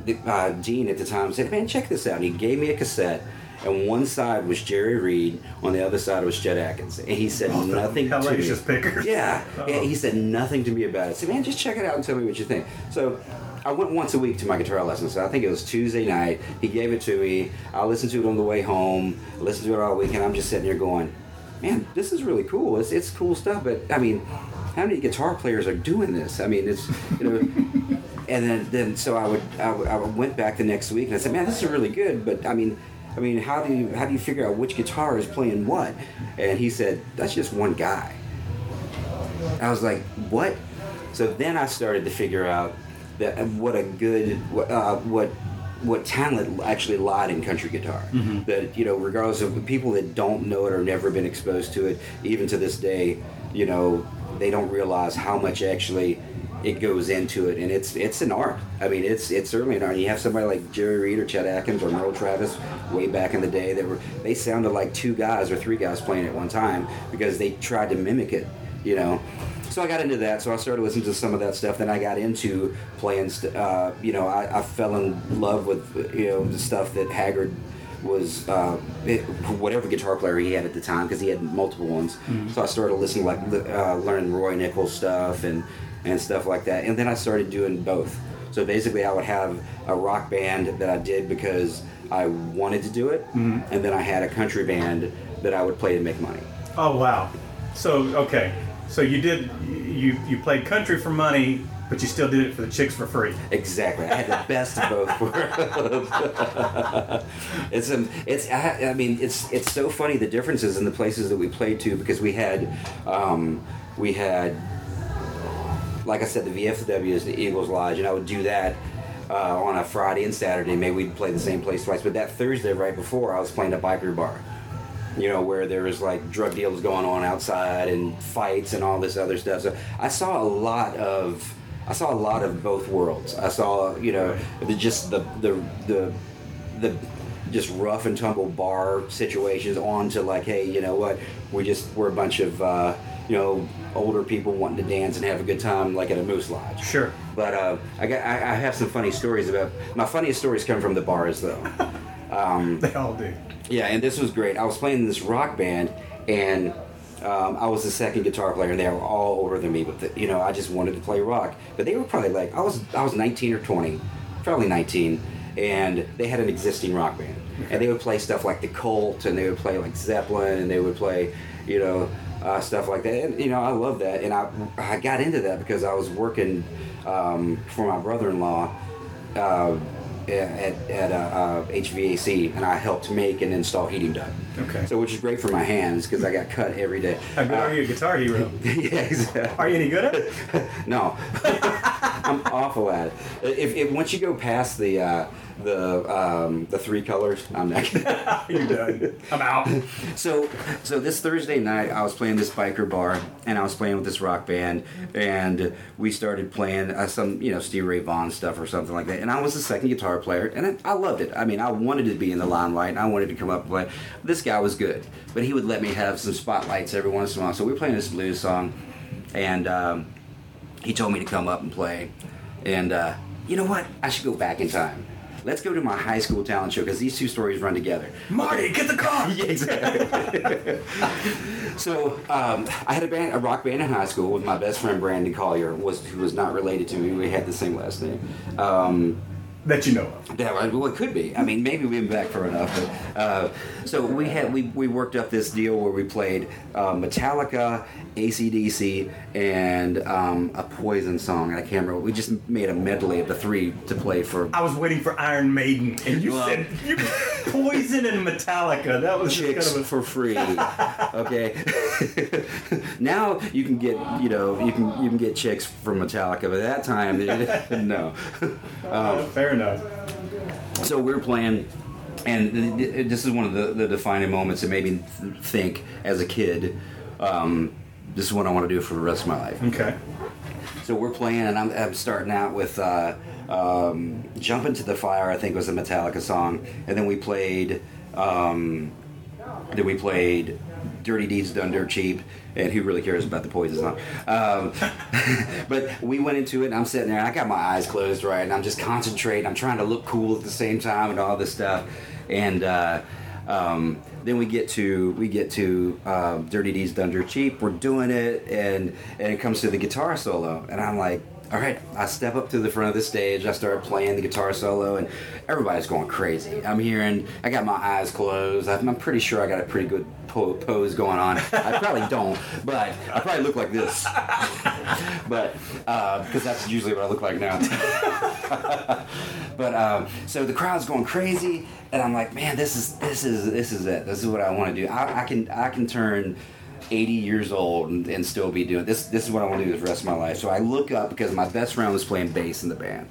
the, uh, Gene at the time said, "Man, check this out." And he gave me a cassette. And one side was Jerry Reed, on the other side was Chet Atkins, and he said nothing to me. Pickers. Yeah, and he said nothing to me about it. I said, man, just check it out and tell me what you think. So I went once a week to my guitar lessons. So I think it was Tuesday night. He gave it to me. I listened to it on the way home. I listened to it all week, and I'm just sitting there going, man, this is really cool. It's, it's cool stuff, but I mean, how many guitar players are doing this? I mean, it's, you know. *laughs* and then, then so I would, I, would- I went back the next week and I said, man, this is really good, but I mean, I mean, how do you how do you figure out which guitar is playing what? And he said, that's just one guy. I was like, what? So then I started to figure out that what a good uh, what what talent actually lied in country guitar. Mm-hmm. That you know, regardless of people that don't know it or never been exposed to it, even to this day, you know, they don't realize how much actually it goes into it, and it's it's an art. I mean, it's it's certainly an art. You have somebody like Jerry Reed or Chet Atkins or Merle Travis way back in the day that were they sounded like two guys or three guys playing at one time because they tried to mimic it. You know, so I got into that. So I started listening to some of that stuff. Then I got into playing. st- Uh, you know, I, I fell in love with you know the stuff that Haggard was uh, it, whatever guitar player he had at the time because he had multiple ones. So I started listening like uh, learning Roy Nichols stuff and and stuff like that. And then I started doing both. So basically, I would have a rock band that I did because I wanted to do it, Mm-hmm. and then I had a country band that I would play to make money. Oh wow. So okay. So you did you you played country for money, but you still did it for the chicks for free. Exactly. I had the best of both worlds. *laughs* it's um, it's I, I mean it's it's so funny the differences in the places that we played to because we had um, we had like I said the VFW is the Eagles Lodge and I would do that uh, on a Friday and Saturday. Maybe we'd play the same place twice, but that Thursday right before I was playing a biker bar. You know where there was like drug deals going on outside and fights and all this other stuff. So I saw a lot of I saw a lot of both worlds. I saw you know the just the the the the just rough and tumble bar situations on to like hey you know what we just we're a bunch of uh, you know older people wanting to dance and have a good time like at a moose lodge. Sure. But uh, I got I, I have some funny stories about my funniest stories come from the bars though. *laughs* *laughs* They all do. Yeah, and this was great. I was playing in this rock band, and um, I was the second guitar player, and they were all older than me. But the, you know, I just wanted to play rock. But they were probably like I was I was 19 or 20, probably 19, and they had an existing rock band, and they would play stuff like the Cult, and they would play like Zeppelin, and they would play, you know. Uh, stuff like that, and you know, I love that, and I I got into that because I was working um, for my brother-in-law uh, at, at uh, uh, HVAC, and I helped make and install heating duct. Okay. So, which is great for my hands because I got cut every day. How good are you, Guitar Hero? *laughs* yeah, exactly. Are you any good at it? *laughs* No, *laughs* I'm awful at it. If, if once you go past the uh, the um, the three colors, I'm not. You're done. I'm out. so so this Thursday night I was playing this biker bar and I was playing with this rock band and we started playing uh, some you know Steve Ray Vaughan stuff or something like that and I was the second guitar player and I, I loved it I mean I wanted to be in the limelight and I wanted to come up and play this guy was good but he would let me have some spotlights every once in a while so we were playing this blues song and um, he told me to come up and play and uh, you know what I should go back in time let's go to my high school talent show because these two stories run together Marty, get the car. *laughs* yeah, exactly. *laughs* so um, I had a band, a rock band in high school with my best friend Brandon Collier, was who was not related to me. We had the same last name. Um, That you know of. that well, it could be. I mean, maybe we've been back for enough. But, uh, so we had we, we worked up this deal where we played uh, Metallica, ACDC, and um, a Poison song. And I can't remember. We just made a medley of the three to play for I was waiting for Iron Maiden, and you Well- said you, Poison and Metallica. That was chicks kind of a, for free. Okay. *laughs* now you can get you know you can you can get chicks from Metallica, but at that time *laughs* no. oh, fair enough. So we're playing, and th- th- this is one of the, the defining moments that made me th- think as a kid. Um, this is what I want to do for the rest of my life. Okay. So we're playing, and I'm, I'm starting out with uh, um, "Jump Into the Fire." I think was a Metallica song, and then we played. Um, then we played "Dirty Deeds Done Dirt Cheap," and who really cares about the Poison? Um, *laughs* but we went into it, and I'm sitting there, and I got my eyes closed, right, and I'm just concentrating. I'm trying to look cool at the same time, and all this stuff, and. Uh, um, then we get to we get to um, Dirty Deeds Done Dirt Cheap. We're doing it, and and it comes to the guitar solo, and I'm like, all right. I step up to the front of the stage. I start playing the guitar solo, and everybody's going crazy. I'm hearing. I got my eyes closed. I'm pretty sure I got a pretty good po- pose going on. I probably don't, but I probably look like this. *laughs* but because that's usually what I look like now. *laughs* but um, so the crowd's going crazy, and I'm like, man, this is this is this is it. This is what I want to do. I, I can I can turn 80 years old and, and still be doing this. This is what I want to do the rest of my life. So I look up because my best friend was playing bass in the band,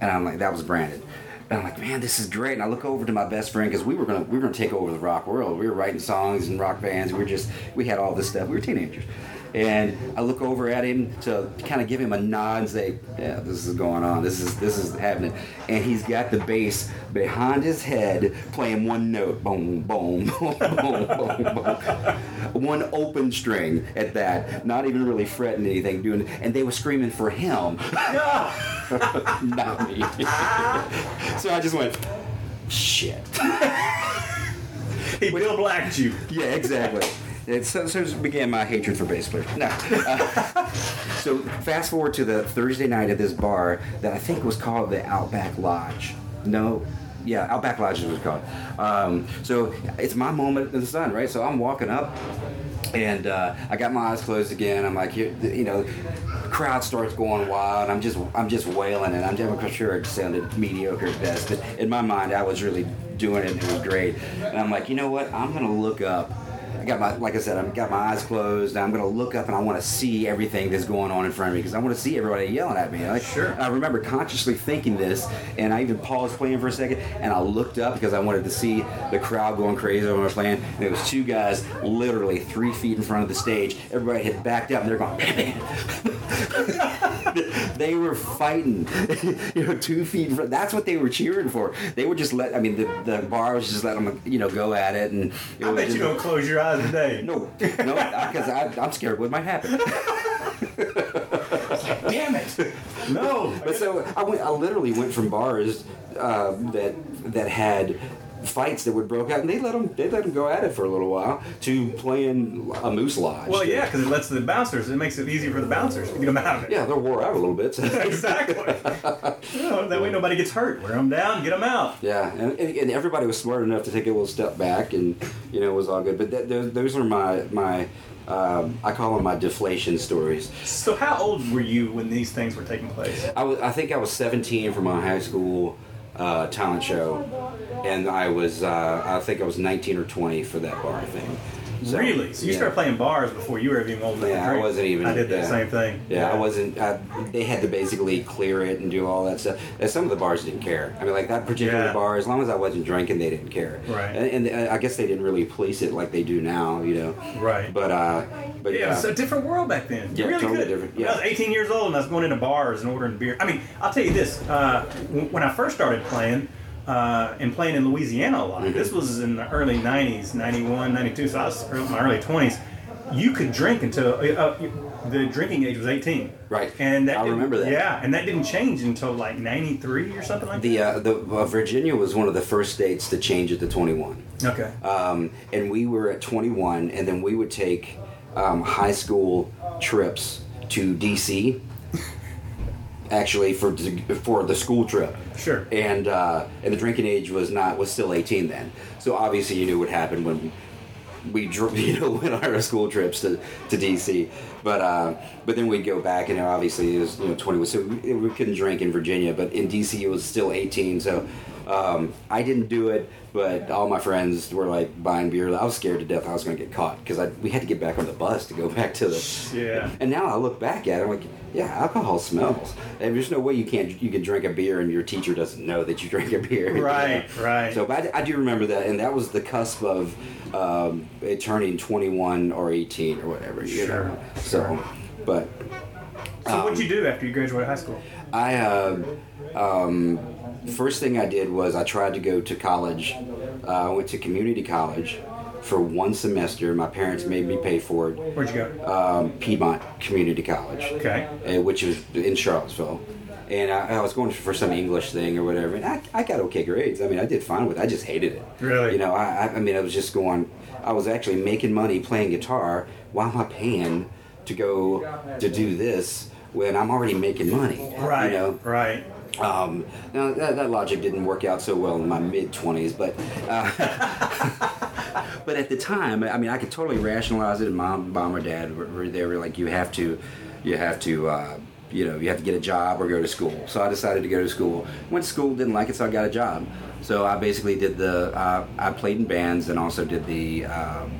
and I'm like, that was Brandon. And I'm like, man, this is great. And I look over to my best friend because we were gonna we were gonna take over the rock world. We were writing songs and rock bands. We were just we had all this stuff. We were teenagers. And I look over at him to kind of give him a nod and say, "Yeah, this is going on. This is this is happening." And he's got the bass behind his head, playing one note, boom, boom, boom, *laughs* boom, boom, boom. One open string at that, not even really fretting anything, doing. And they were screaming for him, *laughs* not me. *laughs* so I just went, "Shit." He Bill Blacked you. Yeah, exactly. It, so, so began my hatred for bass players. No. Uh, *laughs* so fast forward to the Thursday night at this bar that I think was called the Outback Lodge. No, yeah, Outback Lodge is what it's called. Um, so it's my moment in the sun, right? So I'm walking up, and uh, I got my eyes closed again. I'm like, you, know, crowd starts going wild. I'm just, I'm just wailing, and I'm, I'm sure it sounded mediocre at best, but in my mind, I was really doing it. and It was great, and I'm like, you know what? I'm gonna look up. Got my, like I said, I've got my eyes closed. I'm gonna look up and I want to see everything that's going on in front of me because I want to see everybody yelling at me. Like, Sure. I remember consciously thinking this, and I even paused playing for a second, and I looked up because I wanted to see the crowd going crazy when I was playing. And it was two guys literally three feet in front of the stage. Everybody had backed up, and they're going, *laughs* they were fighting, *laughs* you know, two feet in front. That's what they were cheering for. They were just let. I mean, the, the bar was just letting them, you know, go at it, and it I bet you don't close your eyes today. no, no, because I'm scared what might happen. Damn it. No. But so I went. I literally went from bars uh, that that had fights that would broke out, and they let them they let them go at it for a little while to playing a moose lodge. Well, yeah, because it lets the bouncers. It makes it easy for the bouncers to get them out of it. yeah, they're wore out a little bit. so- *laughs* Exactly. you know, that way nobody gets hurt. Wear them down, get them out. Yeah, and, and everybody was smart enough to take a little step back, and you know it was all good. But that, those, those are my my um, I call them my deflation stories. So, how old were you when these things were taking place? I was I think I was 17 for my high school uh, talent show, and I was uh, I think I was 19 or 20 for that bar thing. So, really? So you yeah. started playing bars before you were even old enough to Yeah, I drink? wasn't even- I did the yeah. same thing. Yeah, I wasn't. I, they had to basically clear it and do all that stuff. And some of the bars didn't care. I mean, like that particular Yeah. bar, as long as I wasn't drinking, they didn't care. Right. And, and I guess they didn't really police it like they do now, you know. Right. But uh, but Yeah, yeah, it was a different world back then. Yeah, really totally could. different, Yeah. I was 18 years old and I was going into bars and ordering beer. I mean, I'll tell you this. Uh, when I first started playing, uh, and playing in Louisiana a lot, Mm-hmm. this was in the early 90s, 91, 92, so I was in my early 20s. You could drink until uh, uh, the drinking age was 18. Right. And that I remember that. Yeah, and that didn't change until like 93 or something like that. the uh, the Virginia was one of the first states to change it to 21. Okay. um, and we were at 21 and then we would take um, high school trips to dc *laughs* actually for for the school trip Sure. and uh, and the drinking age was not was still 18 then so obviously you knew what happened when we *laughs* you know went on our school trips to, to DC, but uh, but then we'd go back and obviously it was you know 20 so we, we couldn't drink in Virginia, but in DC it was still 18. So um, I didn't do it, but all my friends were like buying beer. I was scared to death I was going to get caught because I we had to get back on the bus to go *laughs* back to the Yeah. And now I look back at it, I'm like, yeah, alcohol smells. And there's no way you can't you can drink a beer and your teacher doesn't know that you *laughs* drink a beer. you Right, know? right. So but I, I do remember that, and that was the cusp of um, it turning 21 or 18 or whatever. You Sure, know? So, but So what'd you do after you graduated high school? I uh, um, first thing I did was I tried to go to college. Uh, I went to community college for one semester. My parents made me pay for it. Where'd you go? Um, Piedmont Community College. Okay. uh, which was in Charlottesville. And I, I was going for some English thing or whatever, and I, I got okay grades. I mean, I did fine with it. I just hated it. Really? You know, I, I- mean, I was just going, I was actually making money playing guitar. Why am I paying to go to do this when I'm already making money? Right. You know? Right. Um, now that, that logic didn't work out so well in my mid twenties, but uh, *laughs* *laughs* but at the time, I mean, I could totally rationalize it. And mom, mom or dad were, were they were like, you have to, you have to, uh, you know, you have to get a job or go to school. So I decided to go to school. Went to school, didn't like it, so I got a job. So I basically did the, uh, I played in bands and also did the, um,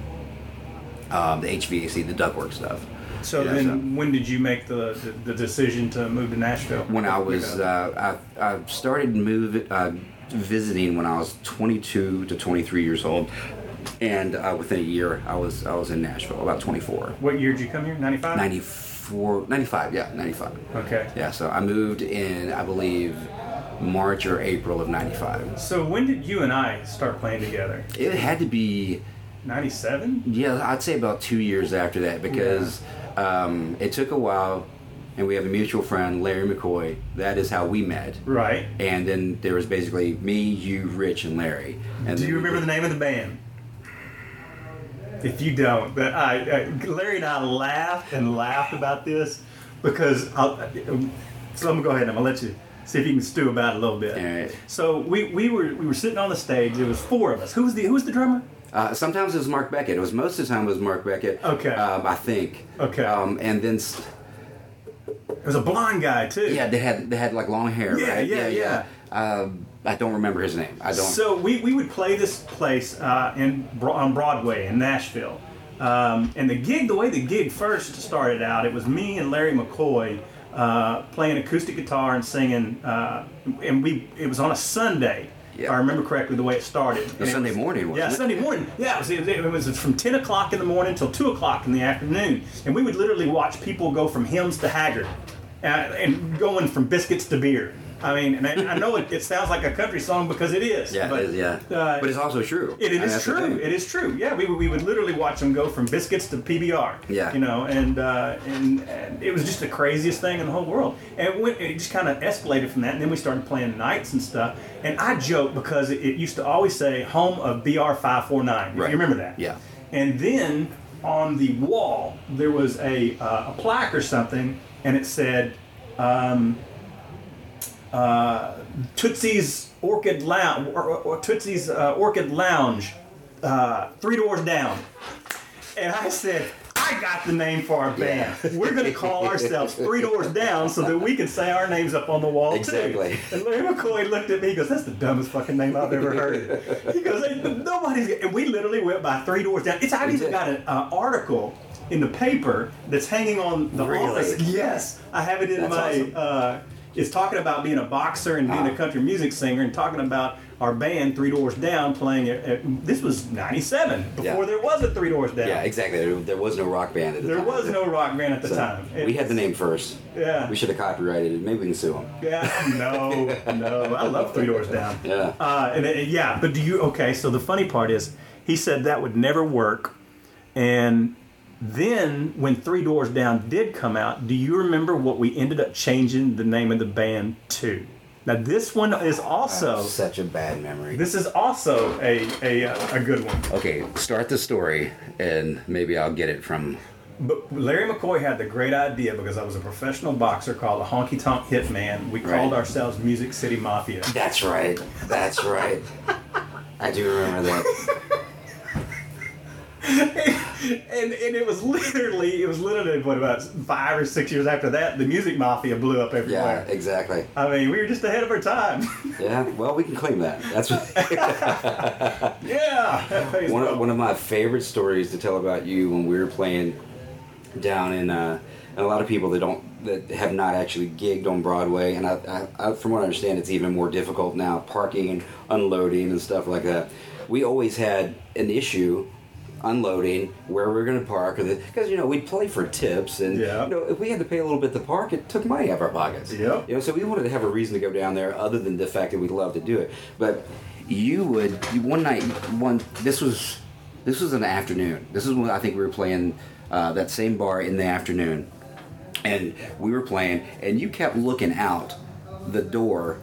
um, the HVAC, the ductwork stuff. So Yeah, then, when did you make the, the, the decision to move to Nashville? when I was uh, I, I started move uh, visiting when I was 22 to 23 years old, and uh, within a year I was I was in Nashville about 24. what year did you come here? 95? 94, 95, yeah, 95. Okay. Yeah, so I moved in I believe March or April of 95. So when did you and I start playing together? It had to be 97? Yeah, I'd say about two years after that because um, it took a while, and we have a mutual friend, Larry McCoy. That is how we met. Right. And then there was basically me, you, Rich, and Larry. And Do you remember did- the name of the band? If you don't, but I, I, Larry and I laughed and laughed about this because I'll, so I'm gonna go ahead and I'm gonna let you see if you can stew about it a little bit. All right. So we, we were we were sitting on the stage. It was four of us. Who was the who was the drummer? Uh, sometimes it was Mark Beckett. It was most of the time it was Mark Beckett. Okay. Um, I think. Okay. Um, and then s- There was a blonde guy too. yeah, they had they had like long hair. Yeah, right? yeah, yeah. Um, I don't remember his name. I don't. So we, we would play this place uh, in on Broadway in Nashville, um, and the gig, the way the gig first started out, it was me and Larry McCoy uh, playing acoustic guitar and singing, uh, and we it was on a Sunday. If Yeah. I remember correctly the way it started. It Sunday was- morning, wasn't yeah, it? Sunday morning. Yeah, it was, it, was from 10 o'clock in the morning till 2 o'clock in the afternoon. And we would literally watch people go from hymns to Haggard uh, and going from biscuits to beer. I mean, and I, I know it, it sounds like a country song because it is. yeah, but, it is, yeah. uh, but it's also true. it, it is true. It is true. Yeah, we, would- we would literally watch them go from biscuits to PBR. Yeah. You know, and uh, and, and it was just the craziest thing in the whole world. And it, went, it just kind of escalated from that. And then we started playing nights and stuff. And I joke because it, it used to always say home of BR five four nine. Right. You remember that? Yeah. And then on the wall there was a uh, a plaque or something, and it said. Um, uh, Tootsie's Orchid Lounge, or, or Tootsie's uh, Orchid Lounge, uh, three doors down. And I said, I got the name for our band. We're going to call ourselves Three Doors Down so that we can say our names up on the wall Exactly. too. And Larry McCoy looked at me. He goes, "That's the dumbest fucking name I've ever heard." He goes, "Hey, "Nobody's." And we literally went by Three Doors Down. It's I've even got an uh, article in the paper that's hanging on the Really? office. Yes, I have it in That's my. awesome. Uh, it's talking about being a boxer and being Ah. a country music singer, and talking about our band Three Doors Down playing. At, at- this was '97 before Yeah. there was a Three Doors Down. Yeah, exactly. There, there was no rock band at the There time. There was no rock band at the So, time. we had the name first. Yeah. We should have copyrighted it. Maybe we can sue them. Yeah, no, no. I love Three Doors Down. *laughs* Yeah. Uh, and, it- yeah, but do you? Okay, so the funny part is, he said that would never work, and then when Three Doors Down did come out, do you remember what we ended up changing the name of the band to? Now this one is also Such a bad memory. this is also a a, uh, a good one. Okay, start the story, and maybe I'll get it from. But Larry McCoy had the great idea because I was a professional boxer called the Honky Tonk Hitman. We called Right. ourselves Music City Mafia. That's right. That's right. *laughs* I do remember that. *laughs* and and it was literally it was literally what about five or six years after that the MuzikMafia blew up everywhere. Yeah, exactly. I mean, we were just ahead of our time. *laughs* Yeah. Well, we can claim that. That's what, *laughs* yeah. that one. Of, one of my favorite stories to tell about you when we were playing down in. Uh, and a lot of people that don't that have not actually gigged on Broadway, and I, I, I, from what I understand, it's even more difficult now, parking and unloading and stuff like that. We always had an issue unloading where we were going to park, because you know we'd play for tips, and Yeah. you know if we had to pay a little bit to park, it took money out of our pockets. Yep. You know, so we wanted to have a reason to go down there, other than the fact that we love to do it. But you would one night one this was this was an afternoon. This is when I think we were playing uh, that same bar in the afternoon, and we were playing, and you kept looking out the door.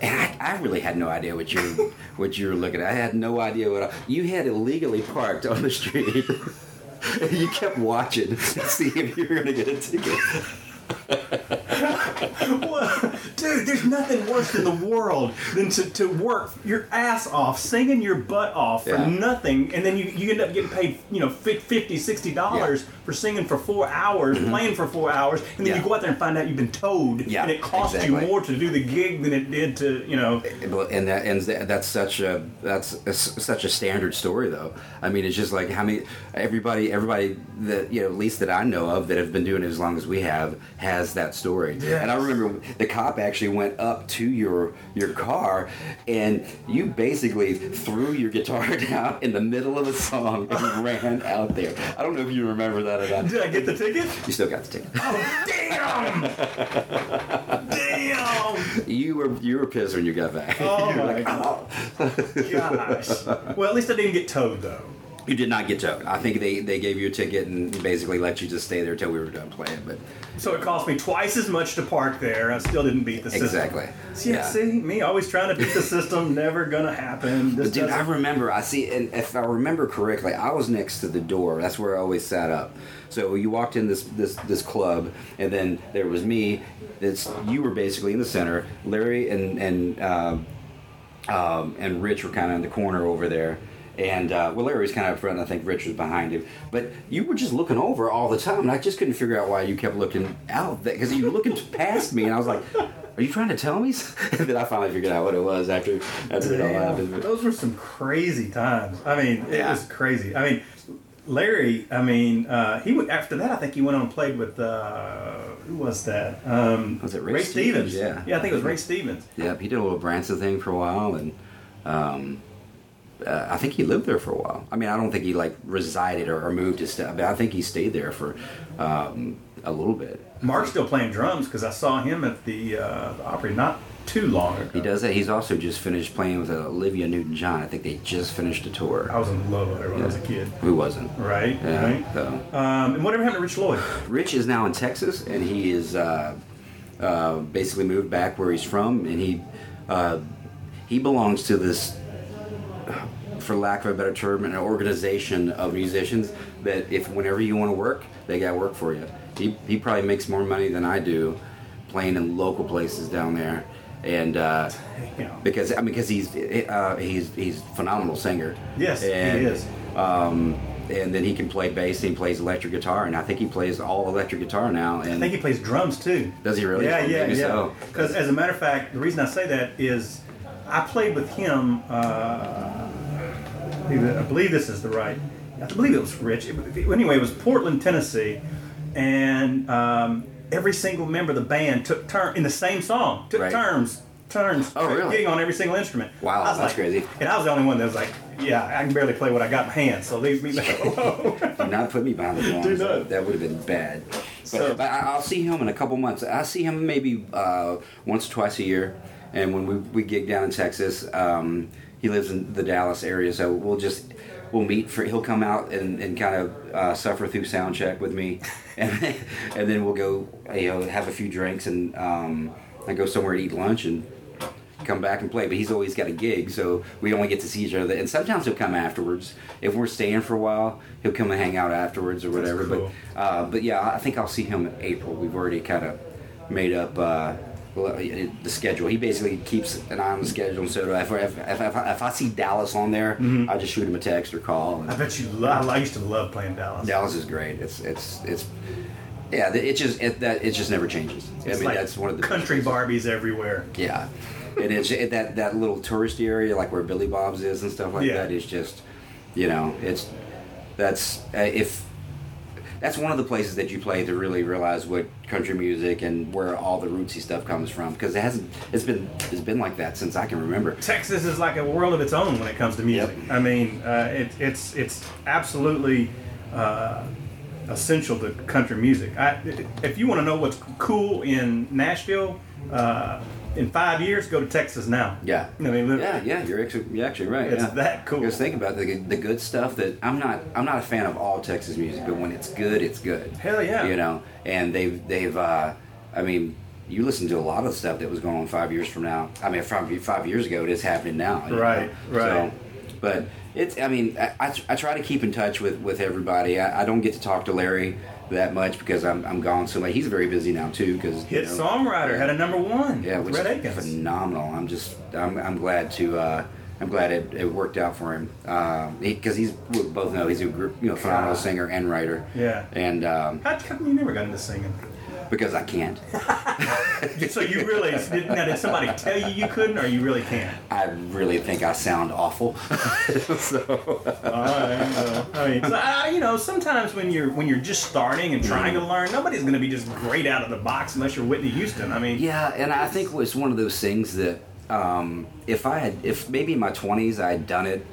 And I, I really had no idea what you what you were looking at. I had no idea what I, you had illegally parked on the street. *laughs* you kept watching to see if you were going to get a ticket. *laughs* Well, dude, there's nothing worse in the world than to, to work your ass off, singing your butt off for Yeah. nothing, and then you, you end up getting paid, you know, fif- 50 60 dollars Yeah. for singing for four hours, mm-hmm. playing for four hours, and then Yeah. you go out there and find out you've been towed, and it costs exactly. you more to do the gig than it did to, you know. Eh, eh, well, and that and that's such a that's a, such a standard story though. I mean, it's just like how many everybody everybody that you know at least that I know of that have been doing it as long as we have has that story. Yes. And I remember the cop actually went up to your your car and you basically threw your guitar *laughs* down in the middle of a song and ran out there. I don't know if you remember that or not. Did I get the ticket? You still got the ticket. Oh, damn! damn! You were you were pissed when you got back. Oh *laughs* my like, God. "Oh." Gosh. Well, at least I didn't get towed, though. You did not get towed. I think they, they gave you a ticket and basically let you just stay there till we were done playing. But So it cost me twice as much to park there. I still didn't beat the system. Exactly. See, Yeah. see, me always trying to beat the system, *laughs* never gonna happen. This dude, I doesn't- remember. I see, and if I remember correctly, I was next to the door. That's where I always sat up. So you walked in this this this club, and then there was me. It's you were basically in the center. Larry and and um, um, and Rich were kind of in the corner over there. And uh, well, Larry was kind of up front. I think Rich was behind him. But you were just looking over all the time, and I just couldn't figure out why you kept looking out because you were looking past me, and I was like, "Are you trying to tell me?" *laughs* and then I finally figured out what it was after after it all happened. Those were some crazy times. I mean, it Yeah. was crazy. I mean, Larry. I mean, uh, he would after that. I think he went on and played with uh, who was that? Um, Was it Ray Stevens? Yeah. yeah, I think it was Ray Stevens. Yep, he did a little Branson thing for a while, and um, uh, I think he lived there for a while. I mean, I don't think he like resided or, or moved his stuff, but I think he stayed there for um, a little bit. Mark's still playing drums because I saw him at the, uh, the Opry not too long ago. He does that. He's also just finished playing with uh, Olivia Newton-John. I think they just finished a tour. I was in love with her when I was a kid. Who wasn't? Right, Yeah. right. So Um, and whatever happened to Rich Lloyd? Rich is now in Texas, and he is uh, uh, basically moved back where he's from, and he uh, he belongs to this, for lack of a better term, an organization of musicians that if whenever you want to work, they got work for you. He he probably makes more money than I do, playing in local places down there, and. Uh, *laughs* because I mean, because he's uh, he's he's a phenomenal singer. Yes, he and, is. Um, and then he can play bass. And he plays electric guitar, and I think he plays all electric guitar now. And I think he plays drums too. Does he really? Yeah, yeah, Maybe yeah. so. Because as a matter of fact, the reason I say that is I played with him. Uh, I believe this is the right. I believe it was Rich. It- anyway, it was Portland, Tennessee, and um, every single member of the band took turn in the same song. Took Right. turns, turns, Oh, really? getting on every single instrument. Wow, that's like- crazy. And I was the only one that was like, "Yeah, I can barely play what I got in my hand, so leave me *laughs* alone." *laughs* Do not put me behind the drums. Do not. That would have been bad. But, So- but I'll see him in a couple months. I see him maybe uh, once or twice a year. And when we, we gig down in Texas, um, he lives in the Dallas area, so we'll just we'll meet for. He'll come out and, and kind of uh, suffer through sound check with me, *laughs* and then, and then we'll go you know have a few drinks and um, and go somewhere to eat lunch and come back and play. But he's always got a gig, so we only get to see each other. And sometimes he'll come afterwards. If we're staying for a while, he'll come and hang out afterwards or whatever. cool. But uh, but yeah, I think I'll see him in April. We've already kind of made up. Uh, the schedule. He basically keeps an eye on the schedule, so do I. If, if, if, if, I, if I see Dallas on there, I just shoot him a text or call. And I bet you. Love, I used to love playing Dallas. Dallas is great. It's it's it's yeah. It just it that it just never changes. I mean, like that's one of the country Barbies everywhere. yeah, and it is it, that that little touristy area, like where Billy Bob's is and stuff like Yeah. that, is just, you know, it's that's uh, if that's one of the places that you play to really realize what country music and where all the rootsy stuff comes from because it hasn't it's been it's been like that since I can remember. Texas is like a world of its own when it comes to music. Yep. I mean, uh, it, it's it's absolutely uh, essential to country music. I, if you want to know what's cool in Nashville, uh, in five years, go to Texas now. Yeah. I mean, Yeah, yeah, you're actually, you're actually right. It's yeah. that cool. Because think about the, the good stuff that I'm not I'm not a fan of all Texas music, but when it's good, it's good. Hell yeah. You know, and they've they've uh, I mean, you listen to a lot of stuff that was going on five years from now. I mean, five five years ago, it is happening now. you know? Right, right. So, but it's I mean, I, I, I try to keep in touch with with everybody. I, I don't get to talk to Larry that much because I'm, I'm gone so much. He's very busy now too because Hit songwriter had a number one. yeah, which Red is phenomenal. I'm just, I'm, I'm glad to, uh, I'm glad it, it worked out for him because he's, we both know he's a gr- you know phenomenal God. singer and writer. Yeah. and um, How come you never got into singing? Because I can't, *laughs* So you really did, now, did somebody tell you you couldn't, or you really can't? I really think I sound awful. *laughs* so All right, well, I mean, so, uh, you know, sometimes when you're when you're just starting and trying to learn, nobody's going to be just great out of the box unless you're Whitney Houston. I mean, yeah, and I think it was one of those things that um, if I had, if maybe in my 20s I had done it,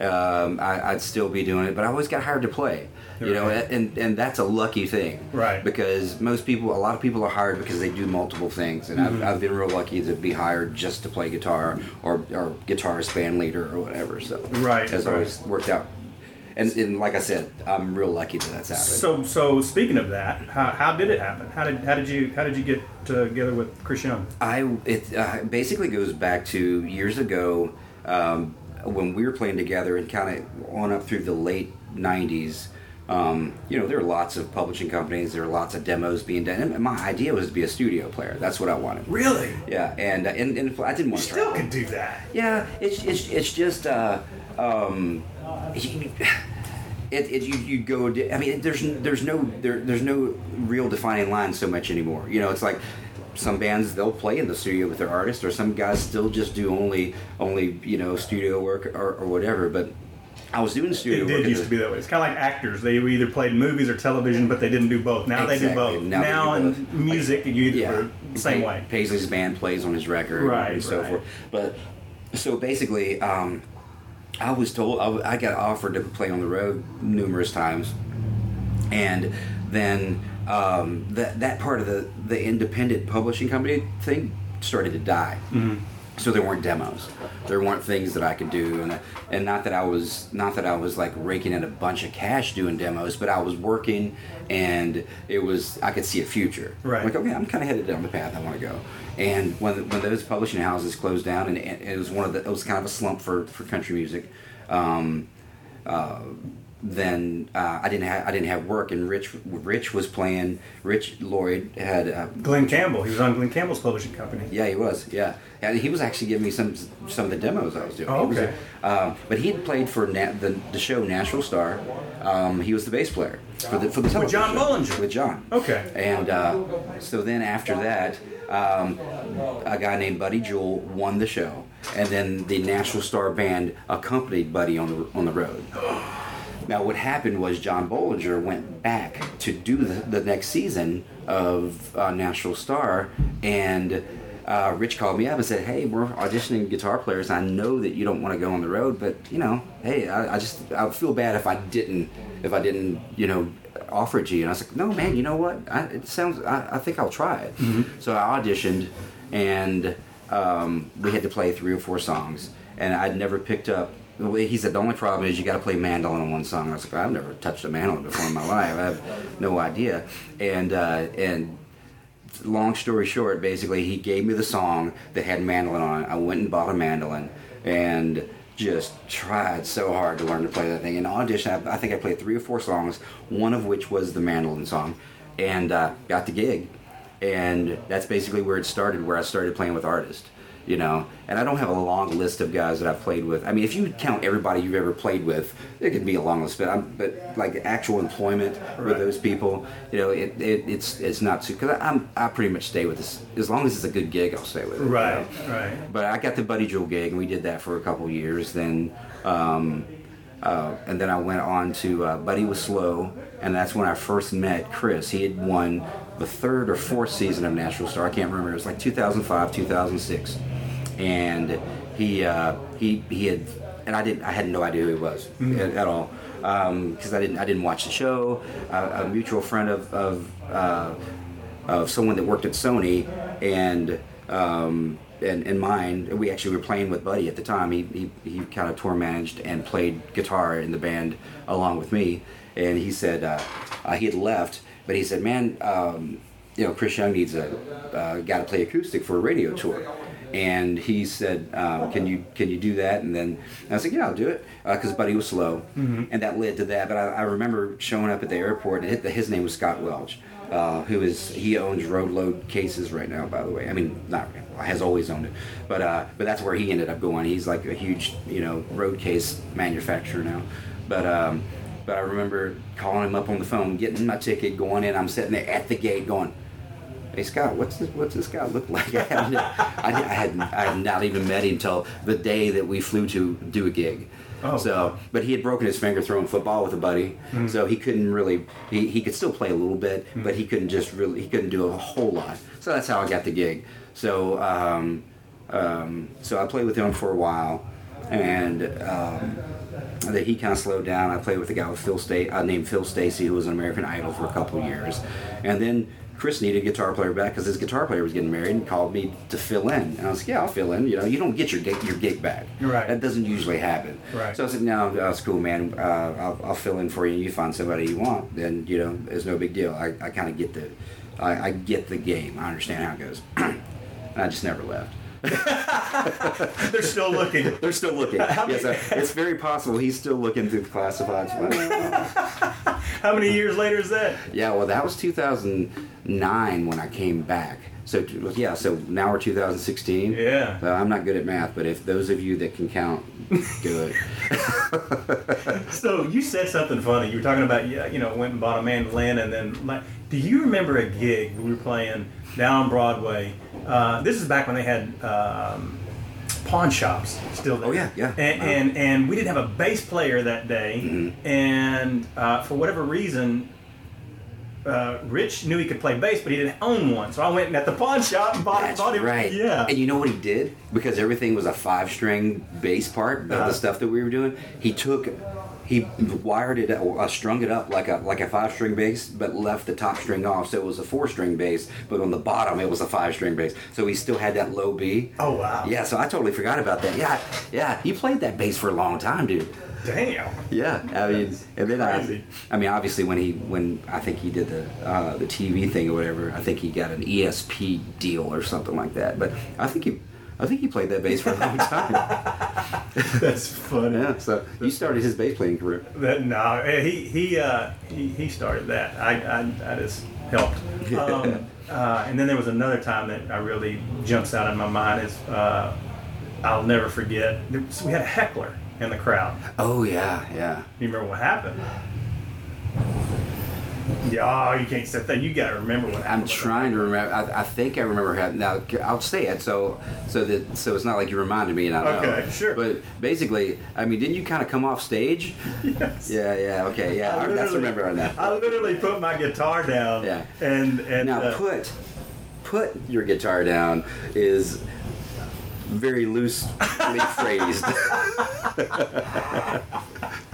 um, I, I'd still be doing it. But I always got hired to play. *laughs* You know, Right. and and that's a lucky thing, Right. Because most people, a lot of people are hired because they do multiple things, and Mm-hmm. I've, I've been real lucky to be hired just to play guitar or or guitarist, band leader, or whatever. So Right, has right. always worked out. and, and like I said, I'm real lucky that that's happened. So, so speaking of that, how, how did it happen? How did how did you how did you get together with Chris Young? I it uh, basically goes back to years ago um, when we were playing together and kind of on up through the late '90s. Um, you know, there are lots of publishing companies. There are lots of demos being done. And my idea was to be a studio player. That's what I wanted. Really? Yeah, and uh, and, and I didn't want to. Still can do that. Yeah, it's it's, it's just uh, um, it, it you, you go. I mean, there's there's no there, there's no real defining line so much anymore. You know, it's like some bands they'll play in the studio with their artist, or some guys still just do only only you know studio work or, or whatever. But I was doing studio It did used to be that way. It's kind of like actors. They either played movies or television, but they didn't do both. Now they do both. Now Now, do in both. music, you either yeah, same way. Paisley's band plays on his record, Right, and so right. forth. But so basically, um, I was told I got offered to play on the road numerous times, and then um, that that part of the the independent publishing company thing started to die. So there weren't demos. There weren't things that I could do, and and not that I was not that I was like raking in a bunch of cash doing demos, but I was working, and it was I could see a future. Right. Like okay, I'm kind of headed down the path I want to go. And when when those publishing houses closed down, and it, it was one of the it was kind of a slump for for country music. Um, uh, then uh, I didn't have I didn't have work, and Rich Rich was playing. Rich Lloyd had uh, Glen Campbell. He was on Glen Campbell's publishing company. yeah, he was. Yeah, and he was actually giving me some some of the demos I was doing. Oh, He was okay. um, but he had played for Na- the the show Nashville Star. Um, he was the bass player for the for the television John show. Bollinger? With John. Okay. And uh, so then after that, um, a guy named Buddy Jewell won the show, and then the Nashville Star band accompanied Buddy on the on the road. *gasps* *gasps* Now, what happened was John Bollinger went back to do the, the next season of uh, Nashville Star, and uh, Rich called me up and said, "Hey, we're auditioning guitar players. I know that you don't want to go on the road, but you know, hey, I, I just I would feel bad if I didn't if I didn't you know offer it to you." And I was like, "No, man, you know what? I, it sounds. I, I think I'll try it." So I auditioned, and um, we had to play three or four songs, and I'd never picked up. He said the only problem is you got to play mandolin on one song. I was like, I've never touched a mandolin before in my life. I have no idea. And uh, and long story short, basically, he gave me the song that had mandolin on it. I went and bought a mandolin and just tried so hard to learn to play that thing. In audition, I, I think I played three or four songs, one of which was the mandolin song, and uh, got the gig. And that's basically where it started, where I started playing with artists. You know, and I don't have a long list of guys that I've played with. I mean, if you count everybody you've ever played with, it could be a long list. But, I'm, but like actual employment with those people, you know, it, it it's it's not too. Because I'm I pretty much stay with this as long as it's a good gig, I'll stay with it. you Right, know? right. But I got the Buddy Jewell gig, and we did that for a couple years. Then, um, uh, and then I went on to uh, Buddy Was Slow, and that's when I first met Chris. He had won the third or fourth season of Nashville Star. I can't remember. It was like 2005, 2006, and he uh, he he had, and I didn't. I had no idea who he was at, at all because I didn't I didn't watch the show. Uh, a mutual friend of of uh, of someone that worked at Sony and um, and, and mine. We actually were playing with Buddy at the time. He, he, he kind of tour managed and played guitar in the band along with me. And he said uh, uh, he had left, but he said, "Man, um, you know, Chris Young needs a uh, guy to play acoustic for a radio tour." And he said, um, "Can you can you do that?" And then I was like, "Yeah, I'll do it," because Buddy was slow, and that led to that. But I, I remember showing up at the airport, and his name was Scott Welch, uh, who is he owns Road Load Cases right now, by the way. I mean, not has always owned it, but uh, but that's where he ended up going. He's like a huge you know road case manufacturer now, but. Um, but I remember calling him up on the phone, getting my ticket, going in. I'm sitting there at the gate, going, "Hey Scott, what's this? What's this guy look like?" *laughs* I had, I, I had I had not even met him till the day that we flew to do a gig. Oh. So, but he had broken his finger throwing football with a buddy, so he couldn't really. He, he could still play a little bit, but he couldn't just really. He couldn't do a whole lot. So that's how I got the gig. So, um, um, so I played with him for a while, and um, that he kind of slowed down. I played with a guy with Phil Sta- uh, named Phil Stacey, who was an American Idol for a couple years, and then Chris needed a guitar player back because his guitar player was getting married and called me to fill in. And I was like, yeah, I'll fill in. You know, you don't get your gig, your gig back. Right. That doesn't usually happen. Right. So I said, no, that's cool, man. Uh, I'll, I'll fill in for you. and You find somebody you want, then you know, it's no big deal. I, I kind of get the, I, I get the game. I understand how it goes. *clears throat* and I just never left. *laughs* They're still looking. They're still looking. Yes, uh, it's very possible he's still looking through the classifieds. *laughs* How many years later is that? yeah, well, that was 2009 when I came back. So yeah, so now we're 2016. Yeah. Uh, I'm not good at math, but if those of you that can count, do it. *laughs* So you said something funny. You were talking about yeah, you know went and bought a mandolin and then do you remember a gig we were playing down Broadway? Uh, this is back when they had um, pawn shops still there. Oh, yeah, yeah. And, Wow. and and we didn't have a bass player that day, Mm-hmm. and uh, for whatever reason. Uh, Rich knew he could play bass, but he didn't own one. So I went and at the pawn shop and bought, That's bought him. right. Yeah. And you know what he did? Because everything was a five string bass part of Uh-huh. the stuff that we were doing. He took, he wired it, uh, strung it up like a like a five string bass, but left the top string off, so it was a four string bass. But on the bottom, it was a five string bass. So he still had that low B. Oh, wow. Yeah. So I totally forgot about that. Yeah. Yeah. He played that bass for a long time, dude. Damn. Yeah, I mean, and then I, crazy. I mean, obviously when he when I think he did the uh, the TV thing or whatever, I think he got an ESP deal or something like that. But I think he, I think he played that bass for a long time. *laughs* That's funny. yeah, so you started his bass playing career. That no, eh, he he uh, he, he started that. I, I, I just helped. *laughs* Um, uh, and then there was another time that I really jumps out in my mind is uh, I'll never forget. Was- we had a heckler in the crowd. Oh yeah, yeah. You remember what happened? Yeah, oh, you can't say that. You got to remember what happened. I'm trying to remember. I, I think I remember having. Now I'll say it so so that so it's not like you reminded me and I know. Okay, sure. But basically, I mean, didn't you kind of come off stage? Yes. Yeah, yeah. Okay, yeah. I I, that's literally- remember on that. I literally put my guitar down. Yeah. And and Now uh, put put your guitar down is very loosely phrased. *laughs* *laughs*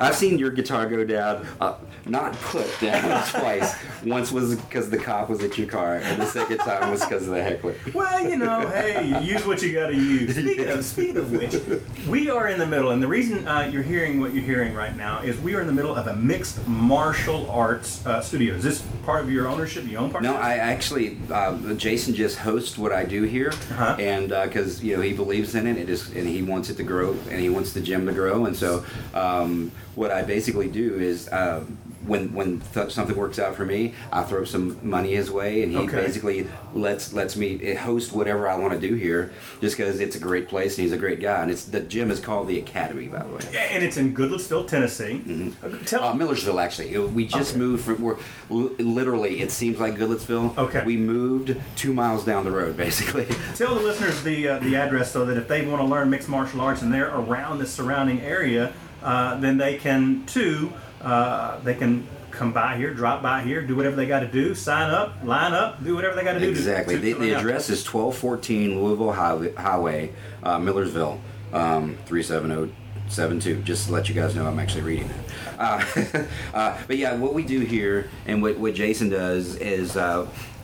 I've seen your guitar go down, uh, not put down *laughs* twice. Once was because the cop was at your car, and the second time was because of the heckler. Well, you know, hey, use what you got to use. *laughs* Speaking of, speaking of which, we are in the middle, and the reason uh, you're hearing what you're hearing right now is we are in the middle of a mixed martial arts uh, studio. Is this part of your ownership? You own part? No, I actually, uh, Jason just hosts what I do here, Uh-huh. and because you know he believes in it, it is, and he wants it to grow, and he wants the gym to grow, and so um, what I basically do is. Uh, when when th- something works out for me, I throw some money his way, and he Okay. basically lets lets me host whatever I want to do here, just because it's a great place and he's a great guy. And it's the gym is called the Academy, by the way. Yeah, and it's in Goodlettsville, Tennessee. Uh, Tell Uh, Millersville, actually. We just Okay. moved from. We're literally. It seems like Goodlettsville. Okay. We moved two miles down the road, basically. *laughs* Tell the listeners the uh, the address so that if they want to learn mixed martial arts and they're around the surrounding area, uh, then they can too. Uh, they can come by here, drop by here, do whatever they got to do, sign up, line up, do whatever they got to do. Exactly. to- The, to- the yeah. address is 1214 Louisville Highway, Highway uh, Millersville, um, 37072. Just to let you guys know, I'm actually reading it. Uh, *laughs* uh, but yeah, what we do here and what, what Jason does is.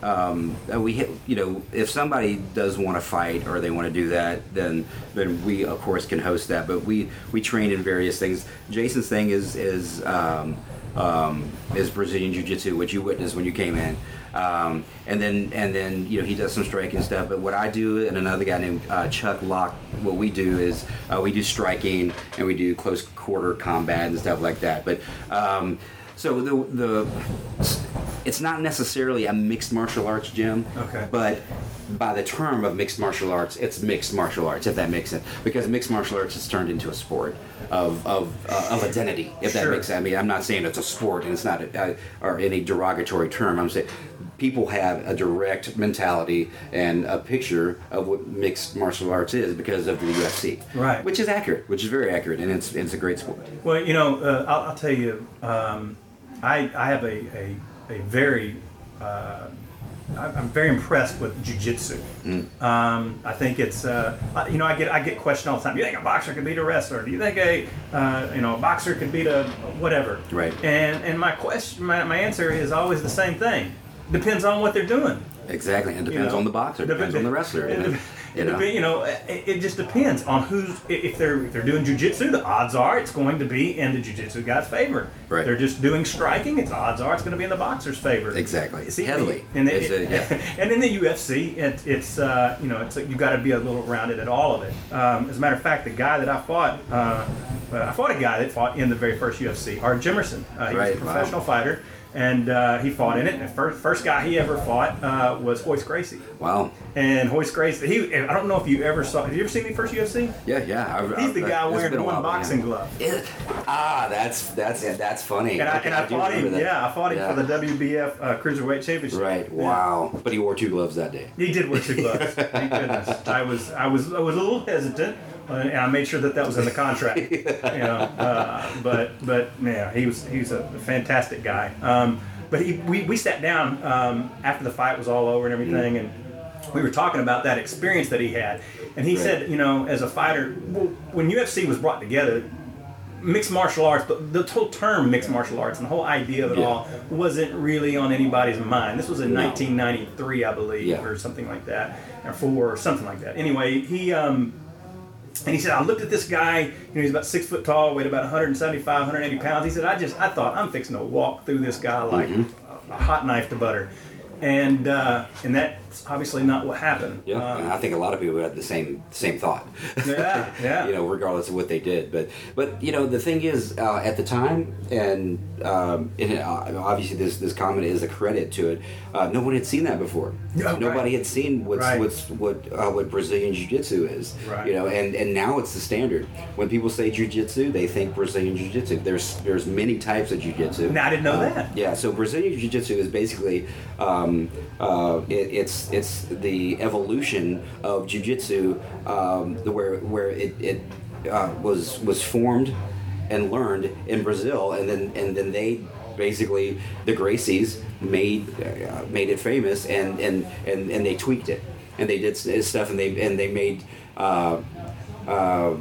Um, we hit, you know, if somebody does want to fight or they want to do that, then then we of course can host that. But we we train in various things. Jason's thing is is um, um, is Brazilian Jiu Jitsu, which you witnessed when you came in. Um, and then and then you know he does some striking stuff. But what I do and another guy named uh, Chuck Locke, what we do is uh, we do striking and we do close quarter combat and stuff like that. But um, so the the it's not necessarily a mixed martial arts gym. Okay. But by the term of mixed martial arts, it's mixed martial arts, if that makes sense. Because mixed martial arts has turned into a sport of of, uh, of identity, if that Sure. makes sense. I mean, I'm not saying it's a sport and it's not a, or any derogatory term. I'm saying people have a direct mentality and a picture of what mixed martial arts is because of the UFC. Right. Which is accurate, which is very accurate, and it's it's a great sport. Well, you know, uh, I'll, I'll tell you, um, I, I have a, a, a very, uh, I'm very impressed with jujitsu. Um, I think it's, uh, you know, I get I get questioned all the time. Do you think a boxer could beat a wrestler? Do you think a, uh, you know, a boxer could beat a whatever? Right. And and my question, my, my answer is always the same thing. depends on what they're doing. Exactly, and you depends know. on the boxer, Dep- depends on the wrestler. It, You know, it, you know? depen- you know, it, it just depends on who's. If they're if they're doing jujitsu, the odds are it's going to be in the jujitsu guy's favor. Right. If they're just doing striking, it's odds are it's going to be in the boxer's favor. Exactly. See, Heavily. And, It's it, yeah. *laughs* and in the UFC, it, it's uh, you know it's you got to be a little rounded at all of it. Um, as a matter of fact, the guy that I fought, uh, uh, I fought a guy that fought in the very first UFC, Art Jimmerson. Uh, he was Right, a wow. professional fighter. And uh, he fought in it. And the first, first guy he ever fought uh, was Royce Gracie. Wow. And Royce Gracie, he, I don't know if you ever saw, have you ever seen the first UFC? Yeah, yeah. I've, He's the I've- guy it's wearing one while, boxing yeah. glove. Is- ah, that's that's that's funny. And I, Okay, and I do fought him, that. yeah, I fought him Yeah. for the WBF uh, Cruiserweight Championship. Right. Wow. But he wore two gloves that day. He did wear two gloves. *laughs* Thank goodness. I was, I was, I was a little hesitant, uh, and I made sure that that was in the *laughs* contract. You know, uh, but, but yeah, he was, he was a fantastic guy. Um, but he, we, we sat down um, after the fight was all over and everything, and we were talking about that experience that he had. And he Right. said, you know, as a fighter, when UFC was brought together, mixed martial arts, the, the whole term mixed martial arts and the whole idea of it Yeah. all wasn't really on anybody's mind. This was in No. 1993, I believe, Yeah. or something like that, or four, or something like that. Anyway, he um, and he said, I looked at this guy. You know, he's about six foot tall, weighed about 175, 180 pounds. He said, I just, I thought I'm fixing to walk through this guy like Mm-hmm. a, a hot knife to butter, and uh, and that's obviously not what happened. Yeah, Um, I think a lot of people had the same same thought. Yeah, *laughs* yeah. you know, regardless of what they did, but but you know, the thing is, uh, at the time, and um, and uh, obviously this this comment is a credit to it. Uh, no one had seen that before. Yeah, right. Nobody had seen what's Right. what's what uh, what Brazilian Jiu Jitsu is. Right. You know, and and now it's the standard. When people say Jiu Jitsu, they think Brazilian Jiu Jitsu. There's there's many types of Jiu Jitsu. Now, I didn't know that. Yeah, so Brazilian Jiu Jitsu is basically um, uh, it, it's it's the evolution of Jiu Jitsu, um, where where it, it uh, was was formed and learned in Brazil, and then and then they basically the Gracies made uh, made it famous, and, and and and they tweaked it, and they did stuff, and they and they made. Uh, uh,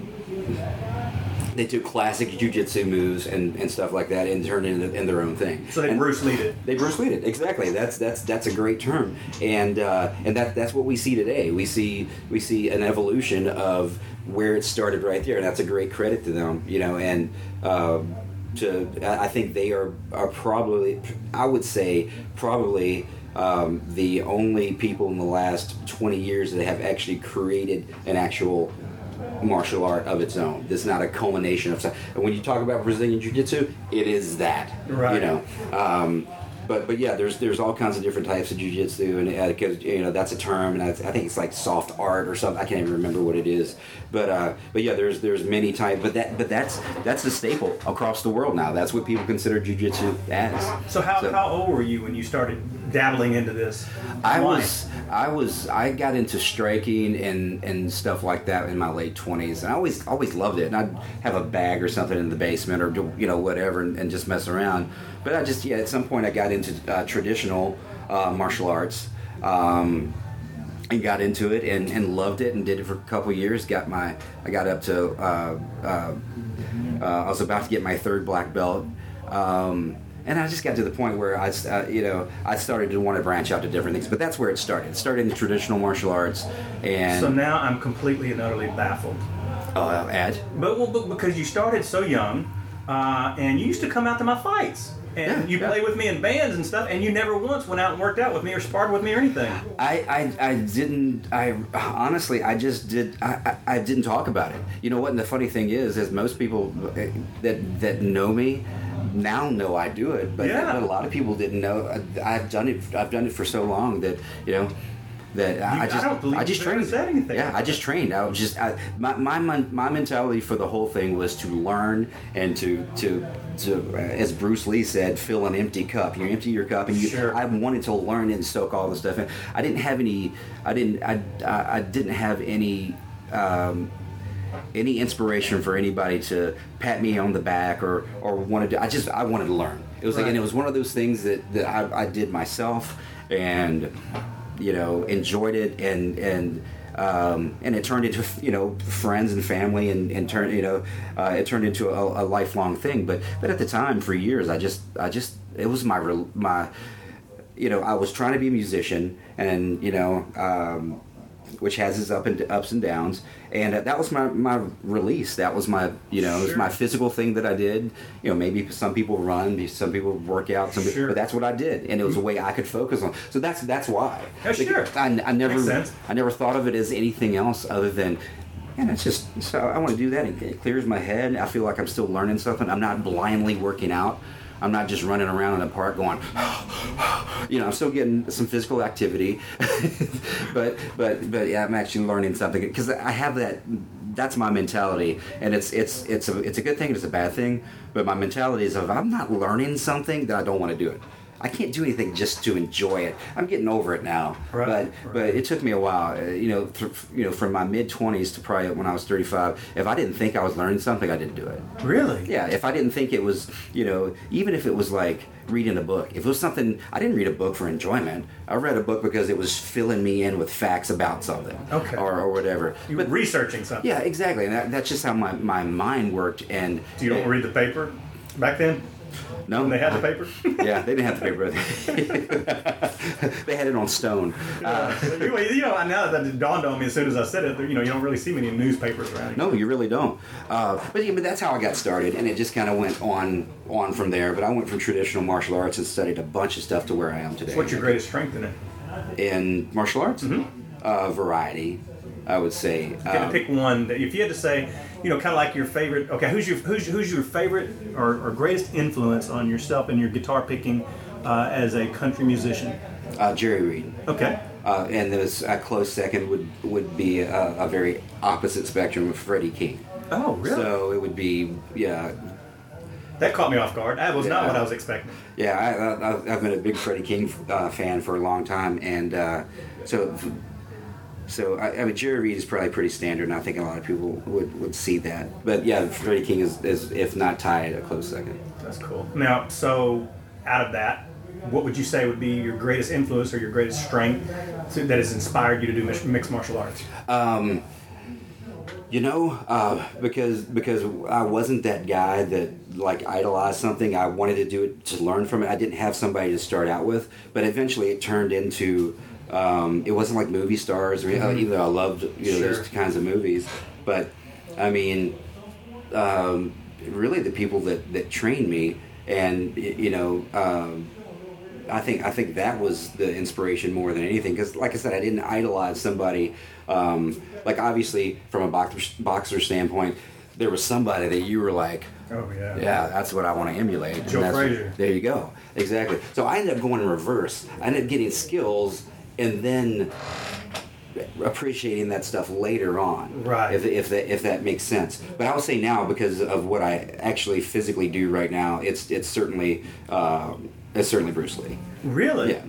they took classic jujitsu moves and, and stuff like that and turned it into in their own thing. so they And- Bruce Lee it. they Bruce Lee it exactly. That's that's that's a great term, and uh, and that that's what we see today. We see we see an evolution of where it started right there, and that's a great credit to them. You know, and uh, to I I think they are are probably I would say probably. Um, the only people in the last 20 years that have actually created an actual martial art of its own. This is not a culmination of stuff. And when you talk about Brazilian Jiu-Jitsu, it is that. Right. You know. Um, but but yeah, there's there's all kinds of different types of jujitsu, and because you know that's a term, and I, I think it's like soft art or something. I can't even remember what it is. But uh, but yeah, there's there's many types. But that but that's that's the staple across the world now. That's what people consider jujitsu as. So how, how old were you when you started dabbling into this? I Why? was I was I got into striking and and stuff like that in my late twenties, and I always always loved it. And I'd have a bag or something in the basement or you know whatever, and, and just mess around. But I just yeah, at some point I got into uh, traditional uh, martial arts. Um, and got into it and, and loved it and did it for a couple years. Got my I got up to uh, uh, uh, I was about to get my third black belt, um, and I just got to the point where I uh, you know I started to want to branch out to different things. But that's where it started. It started in the traditional martial arts, and So now I'm completely and utterly baffled. uh, Ed. But, well, but because you started so young, uh, and you used to come out to my fights, and Yeah, you yeah. play with me in bands and stuff, and you never once went out and worked out with me or sparred with me or anything. I, I, I didn't I honestly I just did I, I, I didn't talk about it. You know what? And the funny thing is, is most people eh, that that know me now know I do it, but, Yeah. but a lot of people didn't know. I, I've done it. I've done it for so long that you know. That I I just, don't believe I just trained. said anything Yeah, I just trained. I was just, I, my, my, my mentality for the whole thing was to learn and to, to, to, uh, as Bruce Lee said, fill an empty cup. You empty your cup, and you. Sure. I wanted to learn and soak all the stuff in. I didn't have any. I didn't. I. I, I didn't have any. Um, any inspiration for anybody to pat me on the back or or wanted to. I just I wanted to learn. It was like, and it was one of those things that that I, I did myself, and you know enjoyed it and and. Um, and it turned into you know friends and family and, and turned you know uh, it turned into a, a lifelong thing. But but at the time for years I just I just it was my my you know, I was trying to be a musician, and you know, um, which has its up and ups and downs, and uh, that was my my release. That was my you know, it was my physical thing that I did. You know, maybe some people run, some people work out, some Sure. but that's what I did, and it was a way I could focus on. So that's that's why. Yeah, sure. I, I never. I never thought of it as anything else other than. And it's just so I want to do that. It clears my head. I feel like I'm still learning something. I'm not blindly working out. I'm not just running around in the park going, *sighs* you know. I'm still getting some physical activity, *laughs* but but but yeah, I'm actually learning something because I have that. That's my mentality, and it's it's it's a it's a good thing. It's a bad thing, but my mentality is if I'm not learning something, then I don't want to do it. I can't do anything just to enjoy it. I'm getting over it now, Right, but right. but it took me a while. uh, You know, th- you know, from my mid 20s to probably when I was 35. If I didn't think I was learning something, I didn't do it. Really? Yeah, if I didn't think it was, you know, even if it was like reading a book, if it was something, I didn't read a book for enjoyment. I read a book because it was filling me in with facts about something, Okay. or, or whatever. You were researching something. yeah, exactly, and that, that's just how my, my mind worked. And So you don't read the paper back then no, when they had the paper? *laughs* yeah, they didn't have the paper. *laughs* they had it on stone. Uh, you, you know, now that it dawned on me as soon as I said it, you know, you don't really see many newspapers around. No, you really don't. Uh, but, yeah, but that's how I got started, and it just kind of went on on from there. But I went from traditional martial arts and studied a bunch of stuff to where I am today. What's your greatest strength in it? in martial arts? Uh, variety, I would say. You to Um, pick one. That if you had to say, you know, kind of like your favorite. Okay, who's your who's, who's your favorite or, or greatest influence on yourself and your guitar picking uh, as a country musician? uh, Jerry Reed. Okay. Uh, and this a close second would would be a, a very opposite spectrum of Freddie King. Oh, really? So it would be yeah that caught me off guard. That was not what I was expecting. Yeah, I, I, I've- I've been a big Freddie King uh, fan for a long time, and uh, so so I, I mean Jerry Reed is probably pretty standard, and I think a lot of people would, would see that. But yeah, Freddie King is, is if not tied, a close second. That's cool. Now, so out of that, what would you say would be your greatest influence or your greatest strength to, that has inspired you to do mixed martial arts? You know, uh, because because I wasn't that guy that like idolized something. I wanted to do it to learn from it. I didn't have somebody to start out with, but eventually it turned into. Um, it wasn't like movie stars, or even though I loved you know Sure. those kinds of movies, but I mean, um, really the people that that trained me, and you know. Um, I think I think that was the inspiration more than anything because, like I said, I didn't idolize somebody. Um, like obviously, from a boxer boxer standpoint, there was somebody that you were like, Oh yeah. yeah, that's what I want to emulate. And Joe that's- Frazier. There you go. Exactly. So I ended up going in reverse. I ended up getting skills and then appreciating that stuff later on. Right. If, if that if that makes sense. But I'll say now because of what I actually physically do right now, it's it's certainly um it's certainly Bruce Lee. Really? Yeah,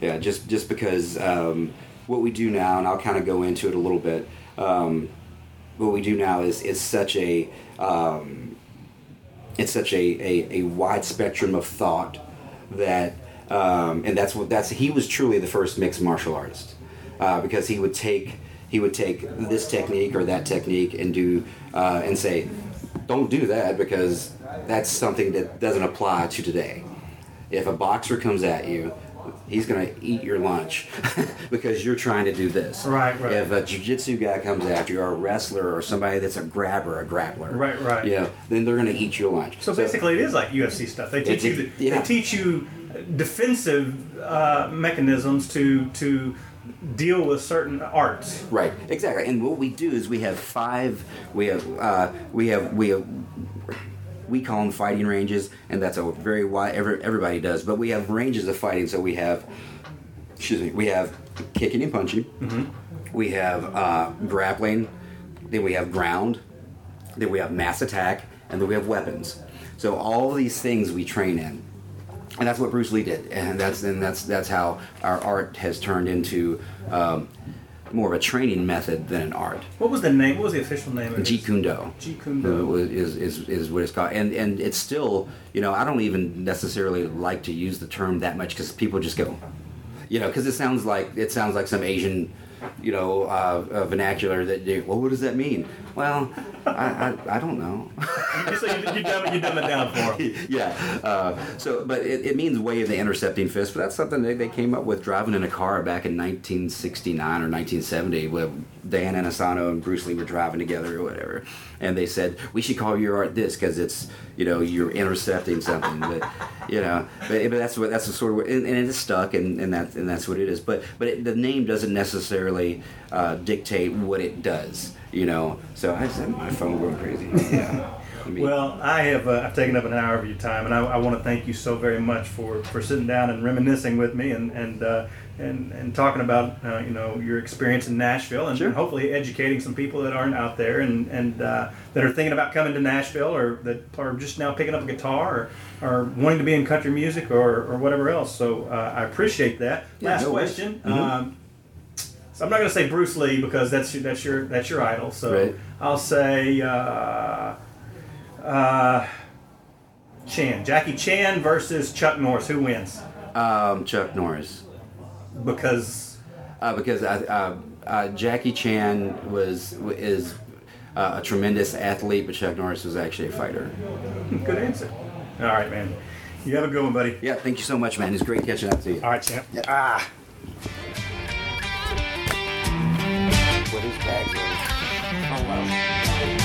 yeah. Just just because um, what we do now, and I'll kind of go into it a little bit. Um, what we do now is is such a um, it's such a, a, a wide spectrum of thought that um, and that's what that's he was truly the first mixed martial artist uh, because he would take he would take this technique or that technique and do uh, and say don't do that because that's something that doesn't apply to today if a boxer comes at you he's going to eat your lunch *laughs* because you're trying to do this Right, right. if a jiu-jitsu guy comes after you or a wrestler or somebody that's a grabber a grappler Right, right. yeah then they're going to eat your lunch So basically, it is like UFC stuff. They teach It's- you. yeah. They teach you defensive uh, mechanisms to to deal with certain arts. Right, exactly. And what we do is we have five. We have uh, we have we have we call them fighting ranges, and that's a very wide. Every, everybody does, but we have ranges of fighting. So we have, excuse me, we have kicking and punching. We have uh, grappling. Then we have ground. Then we have mass attack, and then we have weapons. So all these things we train in and that's what Bruce Lee did, and that's and that's that's how our art has turned into um, more of a training method than an art. What was the name? What was the official name? of it? Jeet Kune Do. Jeet Kune Do. uh, is, is is what it's called, and and it's still you know I don't even necessarily like to use the term that much because people just go, you know, because it sounds like it sounds like some Asian, you know, uh, uh, vernacular that they, well, what does that mean? Well, I, I, I don't know. so you, you, dumb, you dumb it down for him. *laughs* yeah. Uh, so, but it, it means of the intercepting fist. But that's something they, they came up with driving in a car back in 1969 or 1970 when Dan Inosanto and Bruce Lee were driving together or whatever. And they said we should call your art this because it's you know you're intercepting something. But you know, but, but that's what that's the sort of and, and it is stuck and, and that and that's what it is. But but it, the name doesn't necessarily uh, dictate what it does. You know. So I said my phone going crazy. *laughs* Yeah. I mean, Well, I have uh, I've taken up an hour of your time, and I, I want to thank you so very much for, for sitting down and reminiscing with me and and uh, and, and talking about uh, you know your experience in Nashville and, Sure. and hopefully educating some people that aren't out there and and uh, that are thinking about coming to Nashville or that are just now picking up a guitar or, or wanting to be in country music or, or whatever else. So uh, I appreciate that. Yeah, Last no question. Mhm. Um, so I'm not going to say Bruce Lee because that's your, that's your that's your idol. So Right. I'll say uh, uh, Chan, Jackie Chan versus Chuck Norris. Who wins? um, Chuck Norris. Because uh, because uh, uh, Jackie Chan was is uh, a tremendous athlete, but Chuck Norris was actually a fighter. *laughs* good answer. All right, man. You have a good one, buddy. Yeah, thank you so much, man. It's great catching up to you. All right, champ. Ah. What his tagline. Oh wow.